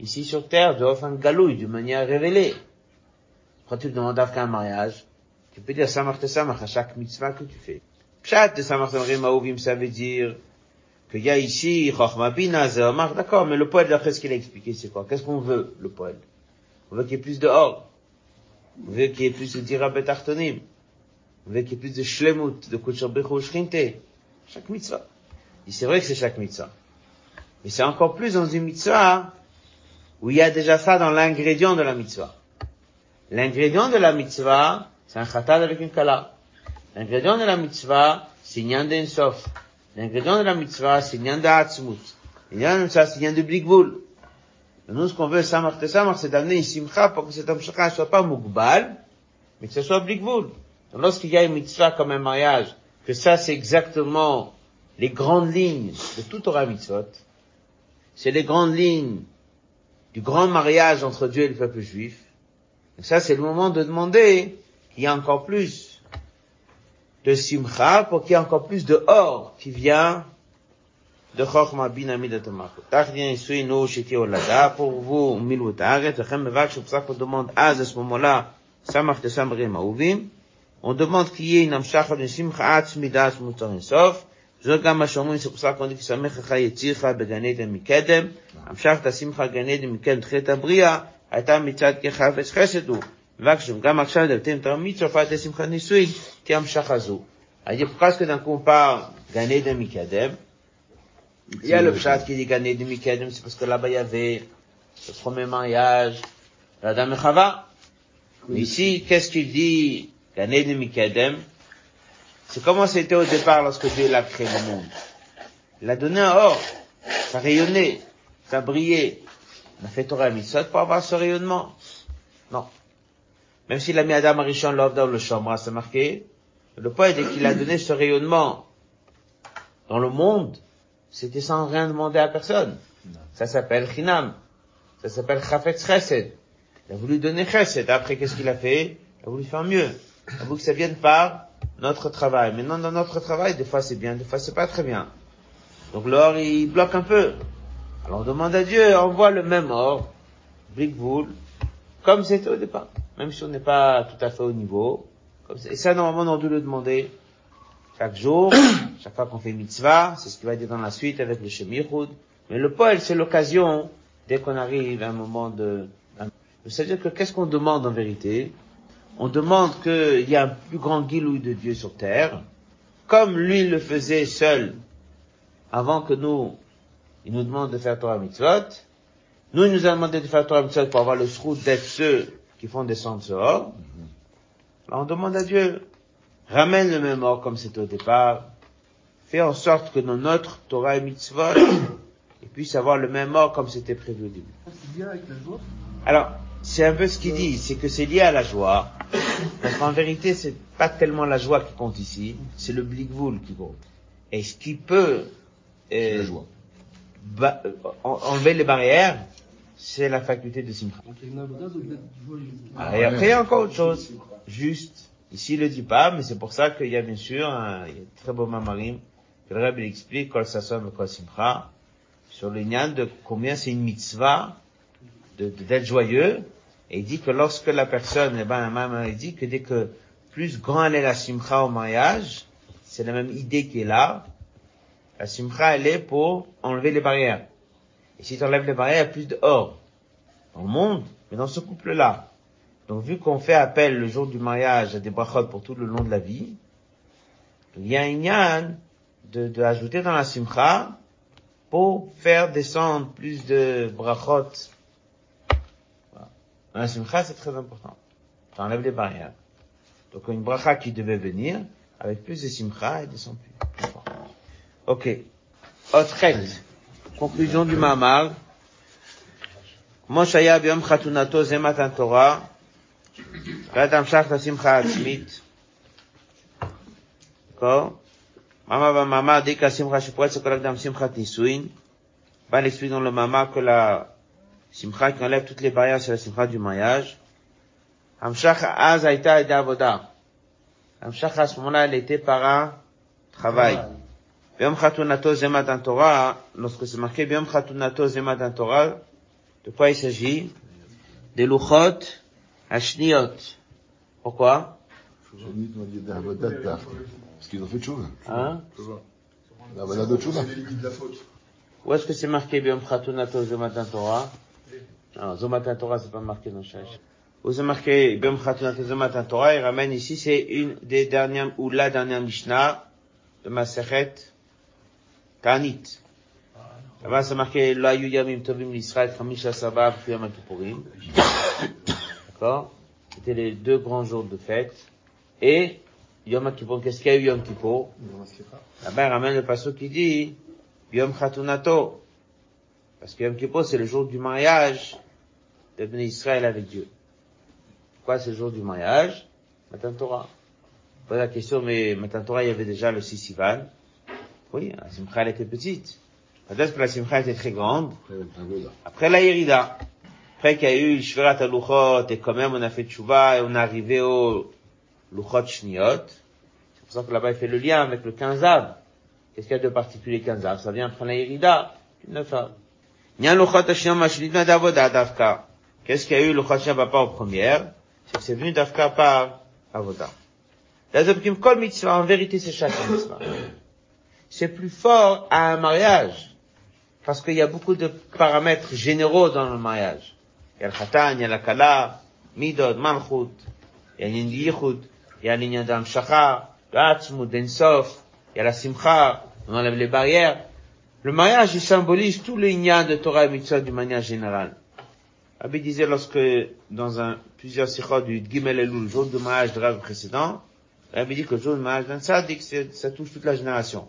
ici sur terre de un galouille, d'une manière révélée. Quand tu demandes à un mariage, tu peux dire samach samach à chaque mitzvah que tu fais. Pshat de samach maouvim, ça veut dire qu'il y a ici chokhma bina d'accord, mais le poète d'après ce qu'il a expliqué, c'est quoi? Qu'est-ce qu'on veut, le poète On veut qu'il y ait plus de or. On veut qu'il y ait plus de dirabet artonim. On veut qu'il y ait plus de shlemut, de bechu shrinte. Chaque mitzvah. Et c'est vrai que c'est chaque mitzvah. Mais c'est encore plus dans une mitzvah où il y a déjà ça dans l'ingrédient de la mitzvah. L'ingrédient de la mitzvah, c'est un khatat avec une kala. L'ingrédient de la mitzvah, c'est nyan d'ensof. L'ingrédient de la mitzvah, c'est nyan d'Atzmut. Nyan de mitzvah, c'est nyan de blikvul. Nous, ce qu'on veut, samar te samar, c'est d'amener une simcha pour que cet amshaka ne soit pas mugbal, mais que ce soit blikvul. Lorsqu'il y a une mitzvah comme un mariage, que ça, c'est exactement les grandes lignes de toute Torah mitzvot, c'est les grandes lignes du grand mariage entre Dieu et le peuple juif. Donc ça, c'est le moment de demander qu'il y ait encore plus de simcha pour qu'il y ait encore plus de or qui vient de Chochma Binami de Tomako. Tachdien Isui No Shiti Olada, pour vous, Milwut Aret, Lechem Mevak, c'est pour ça qu'on demande à ce moment-là, Samach de Samrim Aouvim, on demande qu'il y ait une amshacha de simcha atzmidas mutarin sof, זה גם מה שאומרים שפסק קודם כי שמח לך יצירך בגן עדן מקדם, המשכת שמחה גן עדן מקדם תחילת הבריאה, הייתה מצד כחפץ חסד הוא. מבקשים, גם עכשיו דלתים את מצרפת לשמחת נישואין, תהיה המשכה זו. אז pourquoi que d'un coup on parle Gan Eden Mikadem Il y a le pshat qui dit Gan Eden Mikadem, c'est parce que là-bas il y avait le premier mariage, l'Adam et Chava. Mais ici, qu'est-ce qu'il dit Gan Eden Mikadem c'est comment c'était au départ lorsque Dieu a créé le monde. Il a donné un or, ça rayonnait, ça brillait. On a fait Torah Mitzvot pour avoir ce rayonnement. Non. Même s'il a mis Adam Arishon l'offre dans le chambre, c'est marqué. Le poète, dès qu'il a donné ce rayonnement dans le monde, c'était sans rien demander à personne. Ça s'appelle Chinam. Ça s'appelle Chafetz Chesed. Il a voulu donner Chesed. Après, qu'est-ce qu'il a fait? Il a voulu faire mieux. Il a voulu que ça vienne par notre travail. Maintenant, dans notre travail, des fois c'est bien, des fois c'est pas très bien. Donc l'or, il bloque un peu. Alors on demande à Dieu, envoie le même or, boule, comme c'était au départ. Même si on n'est pas tout à fait au niveau. Comme. Et ça, normalement, on doit le demander chaque jour, chaque fois qu'on fait mitzvah, c'est ce qu'il va dire dans la suite avec le Shemichud. Mais le poël, c'est l'occasion, dès qu'on arrive à un moment de... C'est-à-dire que qu'est-ce qu'on demande en vérité? On demande qu'il y ait un plus grand guilouille de Dieu sur terre, comme lui le faisait seul, avant que nous, il nous demande de faire Torah Mitzvot. Nous, il nous a demandé de faire Torah Mitzvot pour avoir le srout d'être ceux qui font descendre ce or. Alors on demande à Dieu, ramène le même or comme c'était au départ, fais en sorte que dans notre Torah et Mitzvot, il puisse avoir le même or comme c'était prévu au début. C'est bien avec la joie Alors, c'est un peu ce qu'il dit, c'est que c'est lié à la joie. Parce qu'en vérité, c'est pas tellement la joie qui compte ici, c'est le blikvoul qui compte. Et ce qui peut euh, la joie. Ba- enlever les barrières, c'est la faculté de simcha. De d'être. Ah, et après, il y a encore autre chose. Juste, ici, il le dit pas, mais c'est pour ça qu'il y a bien sûr un, il y a un très beau mamarim, que le Rebbe il explique, kol sasson kol simcha, sur le de combien c'est une mitzvah de, de- d'être joyeux, et il dit que lorsque la personne, eh ben, même, il dit que dès que plus grande est la simcha au mariage, c'est la même idée qui est là, la simcha, elle est pour enlever les barrières. Et si tu enlèves les barrières, il y a plus de or dans le monde, mais dans ce couple-là. Donc vu qu'on fait appel le jour du mariage à des brachot pour tout le long de la vie, il y a un yan de, de ajouter dans la simcha pour faire descendre plus de brachot. Dans la simcha, c'est très important. Ça enlève les barrières. Donc une bracha qui devait venir, avec plus de simcha, elle descend plus. plus fort. Ok. Otret. Conclusion du mamar. Moshaya biom chatunato zemat Torah. ואדם שח לשמחה עצמית. d'accord Mama va mama dit que la simcha shepouet c'est qu'on simcha tisuin. Ben explique dans le mama que la simcha qui enlève toutes les barrières c'est la simcha du mariage. Hamshach az aita Biom chatunato zemat Torah, lorsque c'est marqué biom chatunato zemat Torah, de quoi il s'agit? Des luchot Hashniot. Pourquoi? Parce qu'ils ont fait de chouva. Hein? La valade de chouva. Où est-ce que c'est marqué Biom Khatunato Zomatan Torah? Non, Zomatan Torah, c'est pas marqué dans Shach. Où c'est marqué Biom Khatunato Zomatan Torah, il ramène ici, c'est une des dernières, ou la dernière Mishnah de Masechet Tanit. Là-bas, c'est marqué La Yuyamim Tovim l'Israël, Khamisha Sabah, Yom Kippurim. D'accord C'était les deux grands jours de fête. Et Yom Kippur, qu'est-ce qu'il y a eu Yom Kippur Là-bas, il ramène le passage qui dit Yom Khatunato. Parce que Yom Kippur, c'est le jour du mariage de Bnei Israël avec Dieu. Pourquoi c'est le jour du mariage Matan Torah. Pose la question, mais Matan Torah, il y avait déjà le Sissivan. Oui, la Simcha, elle était petite. Peut-être que la Simcha était très grande. Après la Yerida. Après qu'il y a eu le Shvirat Aluchot, et quand même on a fait Tchouva, et on est arrivé au Luchot Shniot. C'est pour ça que là-bas il fait le lien avec le 15 av. Qu'est-ce qu'il y a de particulier 15 av? Ça vient après la Yerida, du 9 av. Nyan Luchot Shniot Mashlitna Davoda Davka. Qu'est-ce qu'il y a eu Luchot Shniot pas en première? C'est que c'est venu Davka par Avoda. L'Azobkim Kol Mitzvah, en vérité c'est chaque mitzvah. C'est plus fort à un mariage. Parce qu'il y a beaucoup de paramètres généraux dans le mariage. Il y a le khatan, il y a la kala, midod, malchut, il y a l'inyan il y a l'inyan d'amshacha, l'atzmut, d'ensof, il y a la simcha, on enlève les barrières. Le mariage, il symbolise tout inyan de Torah et mitzvah d'une manière générale. Rabbi disait lorsque, dans un, plusieurs sikhot du Gimel Elul, jour du mariage de rêve précédent, Rabbi dit que le jour du mariage d'un tzaddik, ça touche toute la génération.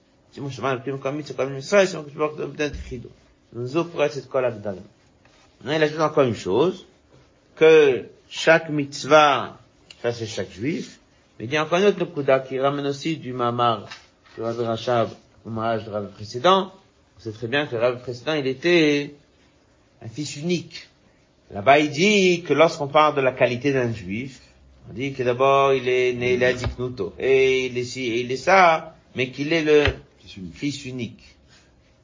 שימו שמענו פתאום כל מיצה כל מיני ישראל, שימו הקדוש ברוך הוא בדנת יחידות. זו פורצת כל הגדרים. On il ajoute encore une chose, que chaque mitzvah, ça c'est chaque juif, mais il y a encore une autre Nekuda qui ramène aussi du Mamar du Rav Rachab au mariage du Rav précédent. Vous savez très bien que le Rav précédent, il était un fils unique. Là-bas, il dit que lorsqu'on parle de la qualité d'un juif, on dit que d'abord, il est né, il a Ziknuto, et il est ci, et il est ça, mais qu'il est le fils unique.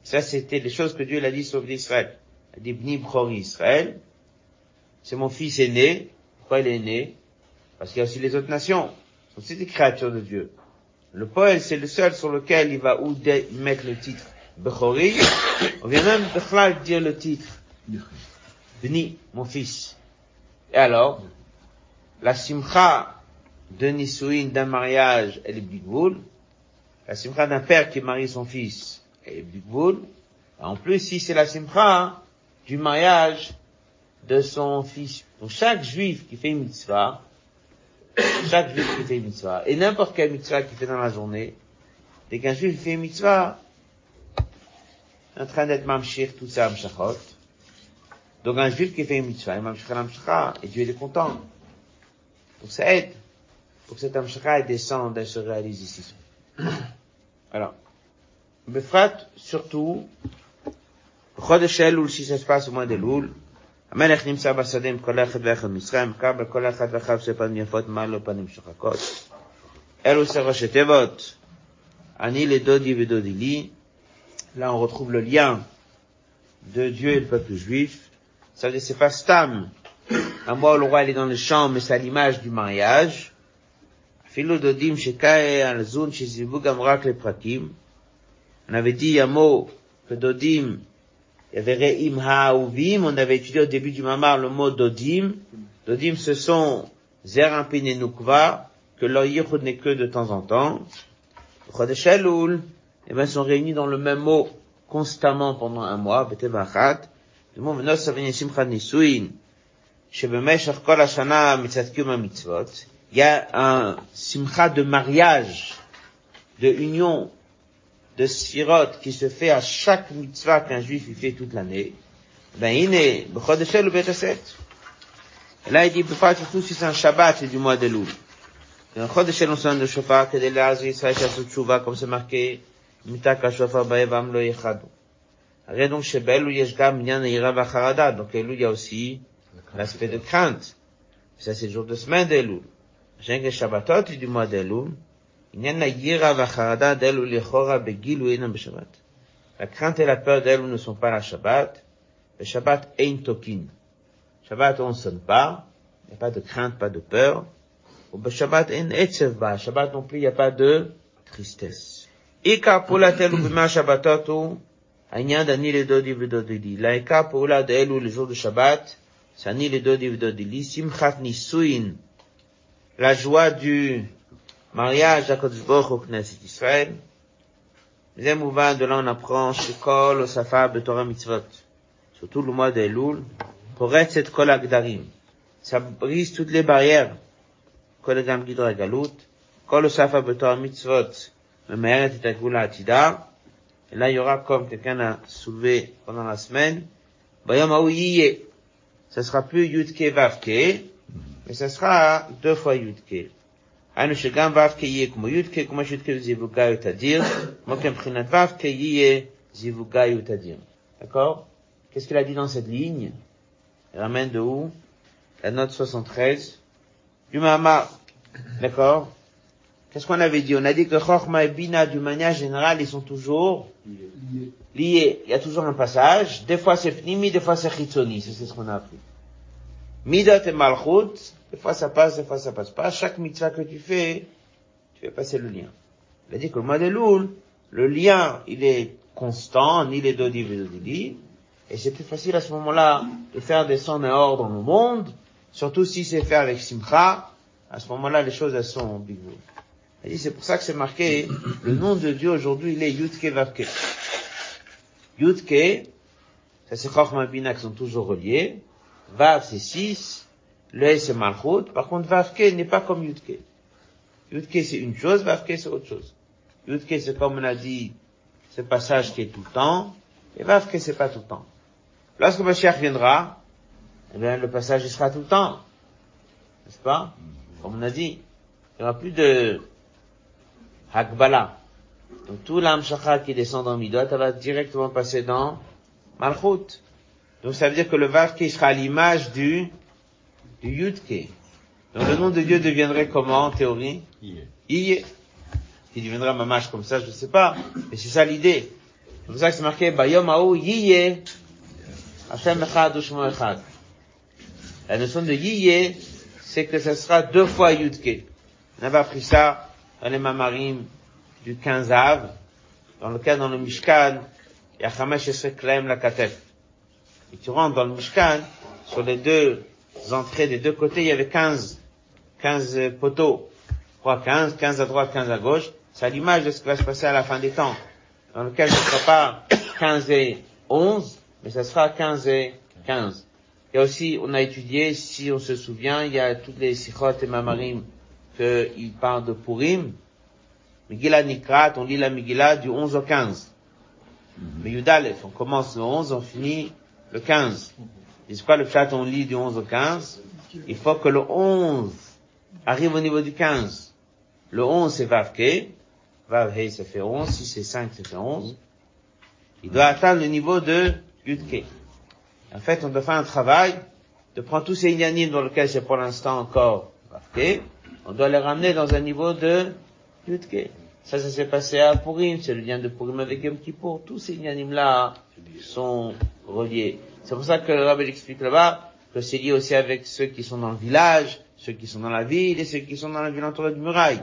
Ça, c'était les choses que Dieu l'a dit sur Israël. Il a dit, Bni Israël, c'est mon fils aîné. Pourquoi il est né? Parce qu'il y a aussi les autres nations. C'est aussi des créatures de Dieu. Le poël, c'est le seul sur lequel il va ou mettre le titre Bechori. On vient même de dire le titre Bni, mon fils. Et alors, la simcha de Nisuin d'un mariage, elle est bigboul. La simcha d'un père qui marie son fils, est bigboul. En plus, si c'est la simcha du mariage de son fils. Donc chaque juif qui fait une mitzvah, chaque juif qui fait une mitzvah, et n'importe quelle mitzvah qu'il fait dans la journée, dès qu'un juif fait une mitzvah, en train d'être mamshir tout ça, amshachot. Donc un juif qui fait une mitzvah, il mamshir l'amshcha, et Dieu est content. Donc ça aide. Pour que cette amshcha elle descende, elle se réalise ici. Alors. Befrat, surtout, חודש אלול, si ça se passe au mois de Loul, המלך נמצא בשדה עם כל אחד ואחד מצרים, מקבל כל אחד ואחד שפנים יפות, מה לו פנים שוחקות. אלו זה ראשי תיבות, אני לדודי ודודי לי. Là, on retrouve le lien de Dieu et le peuple juif. Ça veut dire, c'est pas stam. Un mois, le roi, il est dans les champs, mais c'est à l'image du mariage. אפילו דודים שקאי על זון שזיוו גם רק לפרטים. On avait dit un mot que dodim, il y avait re'im ha'uvim, on avait étudié au début du mamar le mot dodim. Dodim, ce sont zerampin et nukva, que leur yichud n'est que de temps en temps. Chodesh Elul, eh ben, sont réunis dans le même mot constamment pendant un mois, betevachat. Le mot venos savini simchat nisuin, shebemeshach kol hashana mitzat kiyum mitzvot. il y a un simcha de mariage, de union, de sirot qui se fait à chaque mitzvah qu'un juif y fait toute l'année, ben il est b'chodeshel ou b'etaset. Et là, il dit, pourquoi surtout si c'est un Shabbat du mois de l'Oul. Un ben, chodeshel, on sonne de shofar, que des lazes, Israël, chasse tshuva, comme c'est marqué, mitaka shofar ba'evam lo yechadu. Regardez donc chez Bel, où yeshgam, nyan, ira, vacharada. Donc, Elul, il y a aussi l'aspect de crainte. Ça, c'est le jour de semaine d'Elul. Jenga Shabbatot du mois d'Elul, la crainte et la peur ne sont pas la Shabbat. Le Shabbat est une toquine. Shabbat, on ne sonne. Il n'y a pas de crainte, pas de peur. Au Shabbat, en etzevba. Shabbat non plus, il n'y a pas de tristesse la joie du mariage à Kodesh au Knesset Israël. Deuxième mouvement, de là on apprend Shikol, Osafab, de Torah Mitzvot. Surtout le mois d'Elul, pour être cette Kol Agdarim. Ça brise toutes les barrières. Kol Gidra Galut, Kol Osafab, de Mitzvot, Memeret et Agula Atida. Et là, il y aura, comme quelqu'un a soulevé pendant la semaine, Bayom Aouyiye. Ça sera plus Yudke Vavke, mais ça sera deux fois Yudke. היינו שגם ו"ק יהיה כמו י"ק, כמו שי"ק זיווגה תדיר, כמו כן מבחינת ו"ק יהיה זיווגה תדיר. D'accord Qu'est-ce qu'il a dit dans cette ligne Il ramène de où La note 73 du Mahama. D'accord Qu'est-ce qu'on avait dit On a dit que Chochma et Bina, d'une manière générale, ils sont toujours liés. Il y a toujours un passage. Des fois c'est Pnimi, des fois c'est Chitzoni. C'est ce qu'on a appris. Midot et Malchut, des fois ça passe, des fois ça passe pas. Chaque mitzvah que tu fais, tu fais passer le lien. Il a dit que le mois de Loul, le lien, il est constant, ni les dodi ni. Et c'est plus facile à ce moment-là de faire descendre un ordre dans le monde, surtout si c'est fait avec Simcha. À ce moment-là, les choses, elles sont bigou. Il dit, c'est pour ça que c'est marqué, le nom de Dieu aujourd'hui, il est Yudke Vavke. Yudke, ça c'est Chochma Bina qui sont toujours reliés. Vav c'est 6, le S c'est Malchut. Par contre, Vavke n'est pas comme Yudke. Yudke c'est une chose, Vavke c'est autre chose. Yudke c'est comme on a dit, ce passage qui est tout le temps, et Vavke c'est pas tout le temps. Lorsque Mashiach viendra, eh bien, le passage il sera tout le temps. N'est-ce pas? Comme on a dit, il n'y aura plus de Hakbala. Donc tout l'Amshachar qui descend dans Midot, elle va directement passer dans Malchut. Donc ça veut dire que le Vavke sera à l'image du, du Yudke. Donc le nom de Dieu deviendrait comment en théorie Iye. Qui deviendra mamash comme ça, je ne sais pas. Mais c'est ça l'idée. C'est pour ça que c'est marqué Bayom Aou Yiye Hashem Echad Ushmo Echad. La notion de Yiye, c'est que ça sera deux fois Yudke. On avait appris ça dans les Mamarim du 15 Av, dans lequel dans le Mishkan, il y a Chamesh Esre Klaim la Katef. Et tu rentres dans le Mishkan, sur les deux entrées des deux côtés, il y avait 15, 15 poteaux. 3, 15, 15 à droite, 15 à gauche. C'est à l'image de ce qui va se passer à la fin des temps. Dans lequel ce ne sera pas 15 et 11, mais ce sera 15 et 15. Et aussi, on a étudié, si on se souvient, il y a toutes les Sichot et Mamarim qu'ils parlent de Purim. Megillah Nikrat, on lit la Megillah du 11 au 15. Mais Yudalef, on commence le 11, on finit le 15. Et c'est quoi le chat, on lit du 11 au 15? Il faut que le 11 arrive au niveau du 15. Le 11 c'est Vavke. Vavhe ça fait 11. Si c'est 5 ça fait 11. Il doit atteindre le niveau de Yudke. En fait, on doit faire un travail de prendre tous ces inanimes dans lesquels c'est pour l'instant encore Vavke. On doit les ramener dans un niveau de Yudke. Ça, ça s'est passé à Purim, c'est le lien de Purim avec Yom. Tous ces inanimes-là sont reliés. C'est pour ça que le rabbin explique là-bas que c'est lié aussi avec ceux qui sont dans le village, ceux qui sont dans la ville et ceux qui sont dans la ville entourée de murailles.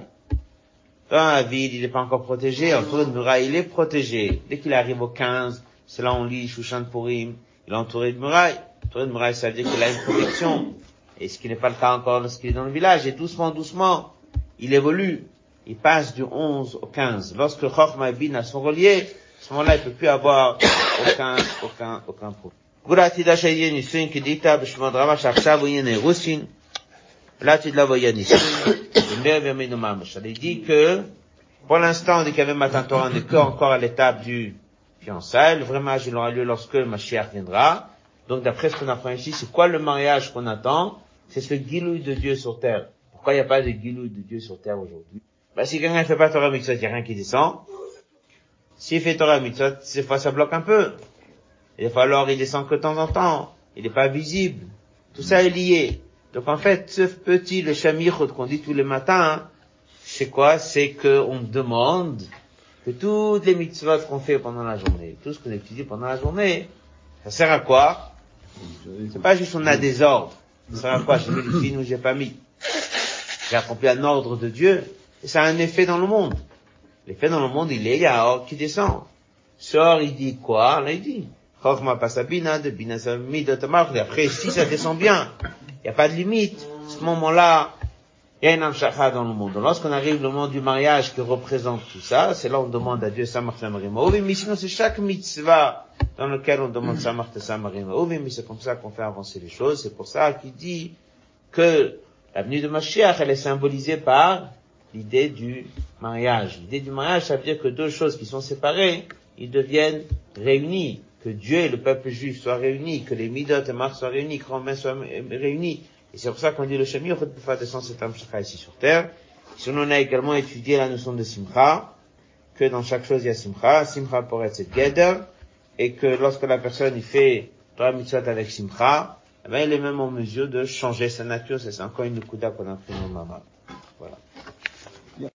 Dans la ville, il n'est pas encore protégé, entouré de murailles, il est protégé. Dès qu'il arrive au 15, c'est là on lit Shushan Purim, il est entouré de murailles. Entouré de murailles, ça veut dire qu'il a une protection. Et ce qui n'est pas le cas encore lorsqu'il est dans le village. Et doucement, doucement, il évolue il passe du 11 au 15. Lorsque Chochma et Bina sont reliés, à ce moment-là, il ne peut plus avoir aucun, aucun, aucun problème. Il dit que, pour l'instant, on dit qu'il y avait on est encore à l'étape du fiançailles. Le vrai mariage, il aura lieu lorsque Mashiach viendra. Donc, d'après ce qu'on apprend ici, c'est quoi le mariage qu'on attend? C'est ce guilouille de Dieu sur terre. Pourquoi il n'y a pas de guilouille de Dieu sur terre aujourd'hui? Bah, si quelqu'un ne fait pas Torah Mitzvot, il n'y a rien qui descend. S'il fait Torah Mitzvot, ces fois, ça bloque un peu. Et des fois, alors, il descend que de temps en temps. Il n'est pas visible. Tout ça est lié. Donc, en fait, ce petit, le shamichot qu'on dit tous les matins, c'est quoi? C'est qu'on demande que toutes les mitzvot qu'on fait pendant la journée, tout ce qu'on étudie pendant la journée, ça sert à quoi? C'est pas juste on a des ordres. Ça sert à quoi? J'ai mis les films ou j'ai pas mis. J'ai accompli un ordre de Dieu. Et ça a un effet dans le monde. L'effet dans le monde, il est, il y a ordre qui descend. Ce ordre, il dit quoi? Là, il dit, Chokma de et après, si ça descend bien, il n'y a pas de limite. À ce moment-là, il y a une amshacha dans le monde. Lorsqu'on arrive au moment du mariage qui représente tout ça, c'est là on demande à Dieu Samach Samarima. Oui, mais sinon c'est chaque mitzvah dans lequel on demande Samach Samarima. Oui, mais c'est comme ça qu'on fait avancer les choses. C'est pour ça qu'il dit que l'avenue de Mashiach, elle est symbolisée par l'idée du mariage. L'idée du mariage, ça veut dire que deux choses qui sont séparées, ils deviennent réunis. Que Dieu et le peuple juif soient réunis, que les midot et Mars soient réunis, que Romain soient réunis. Et c'est pour ça qu'on dit le Shemi, en fait, pour faire descendre cet Amshaka ici sur terre. Si on a également étudié la notion de Simcha, que dans chaque chose il y a Simcha, Simcha pourrait être cette et que lorsque la personne il fait Torah Mitzvot avec Simcha, eh ben, il est même en mesure de changer sa nature. C'est encore une kuda qu'on a pris dans Mama. Voilà.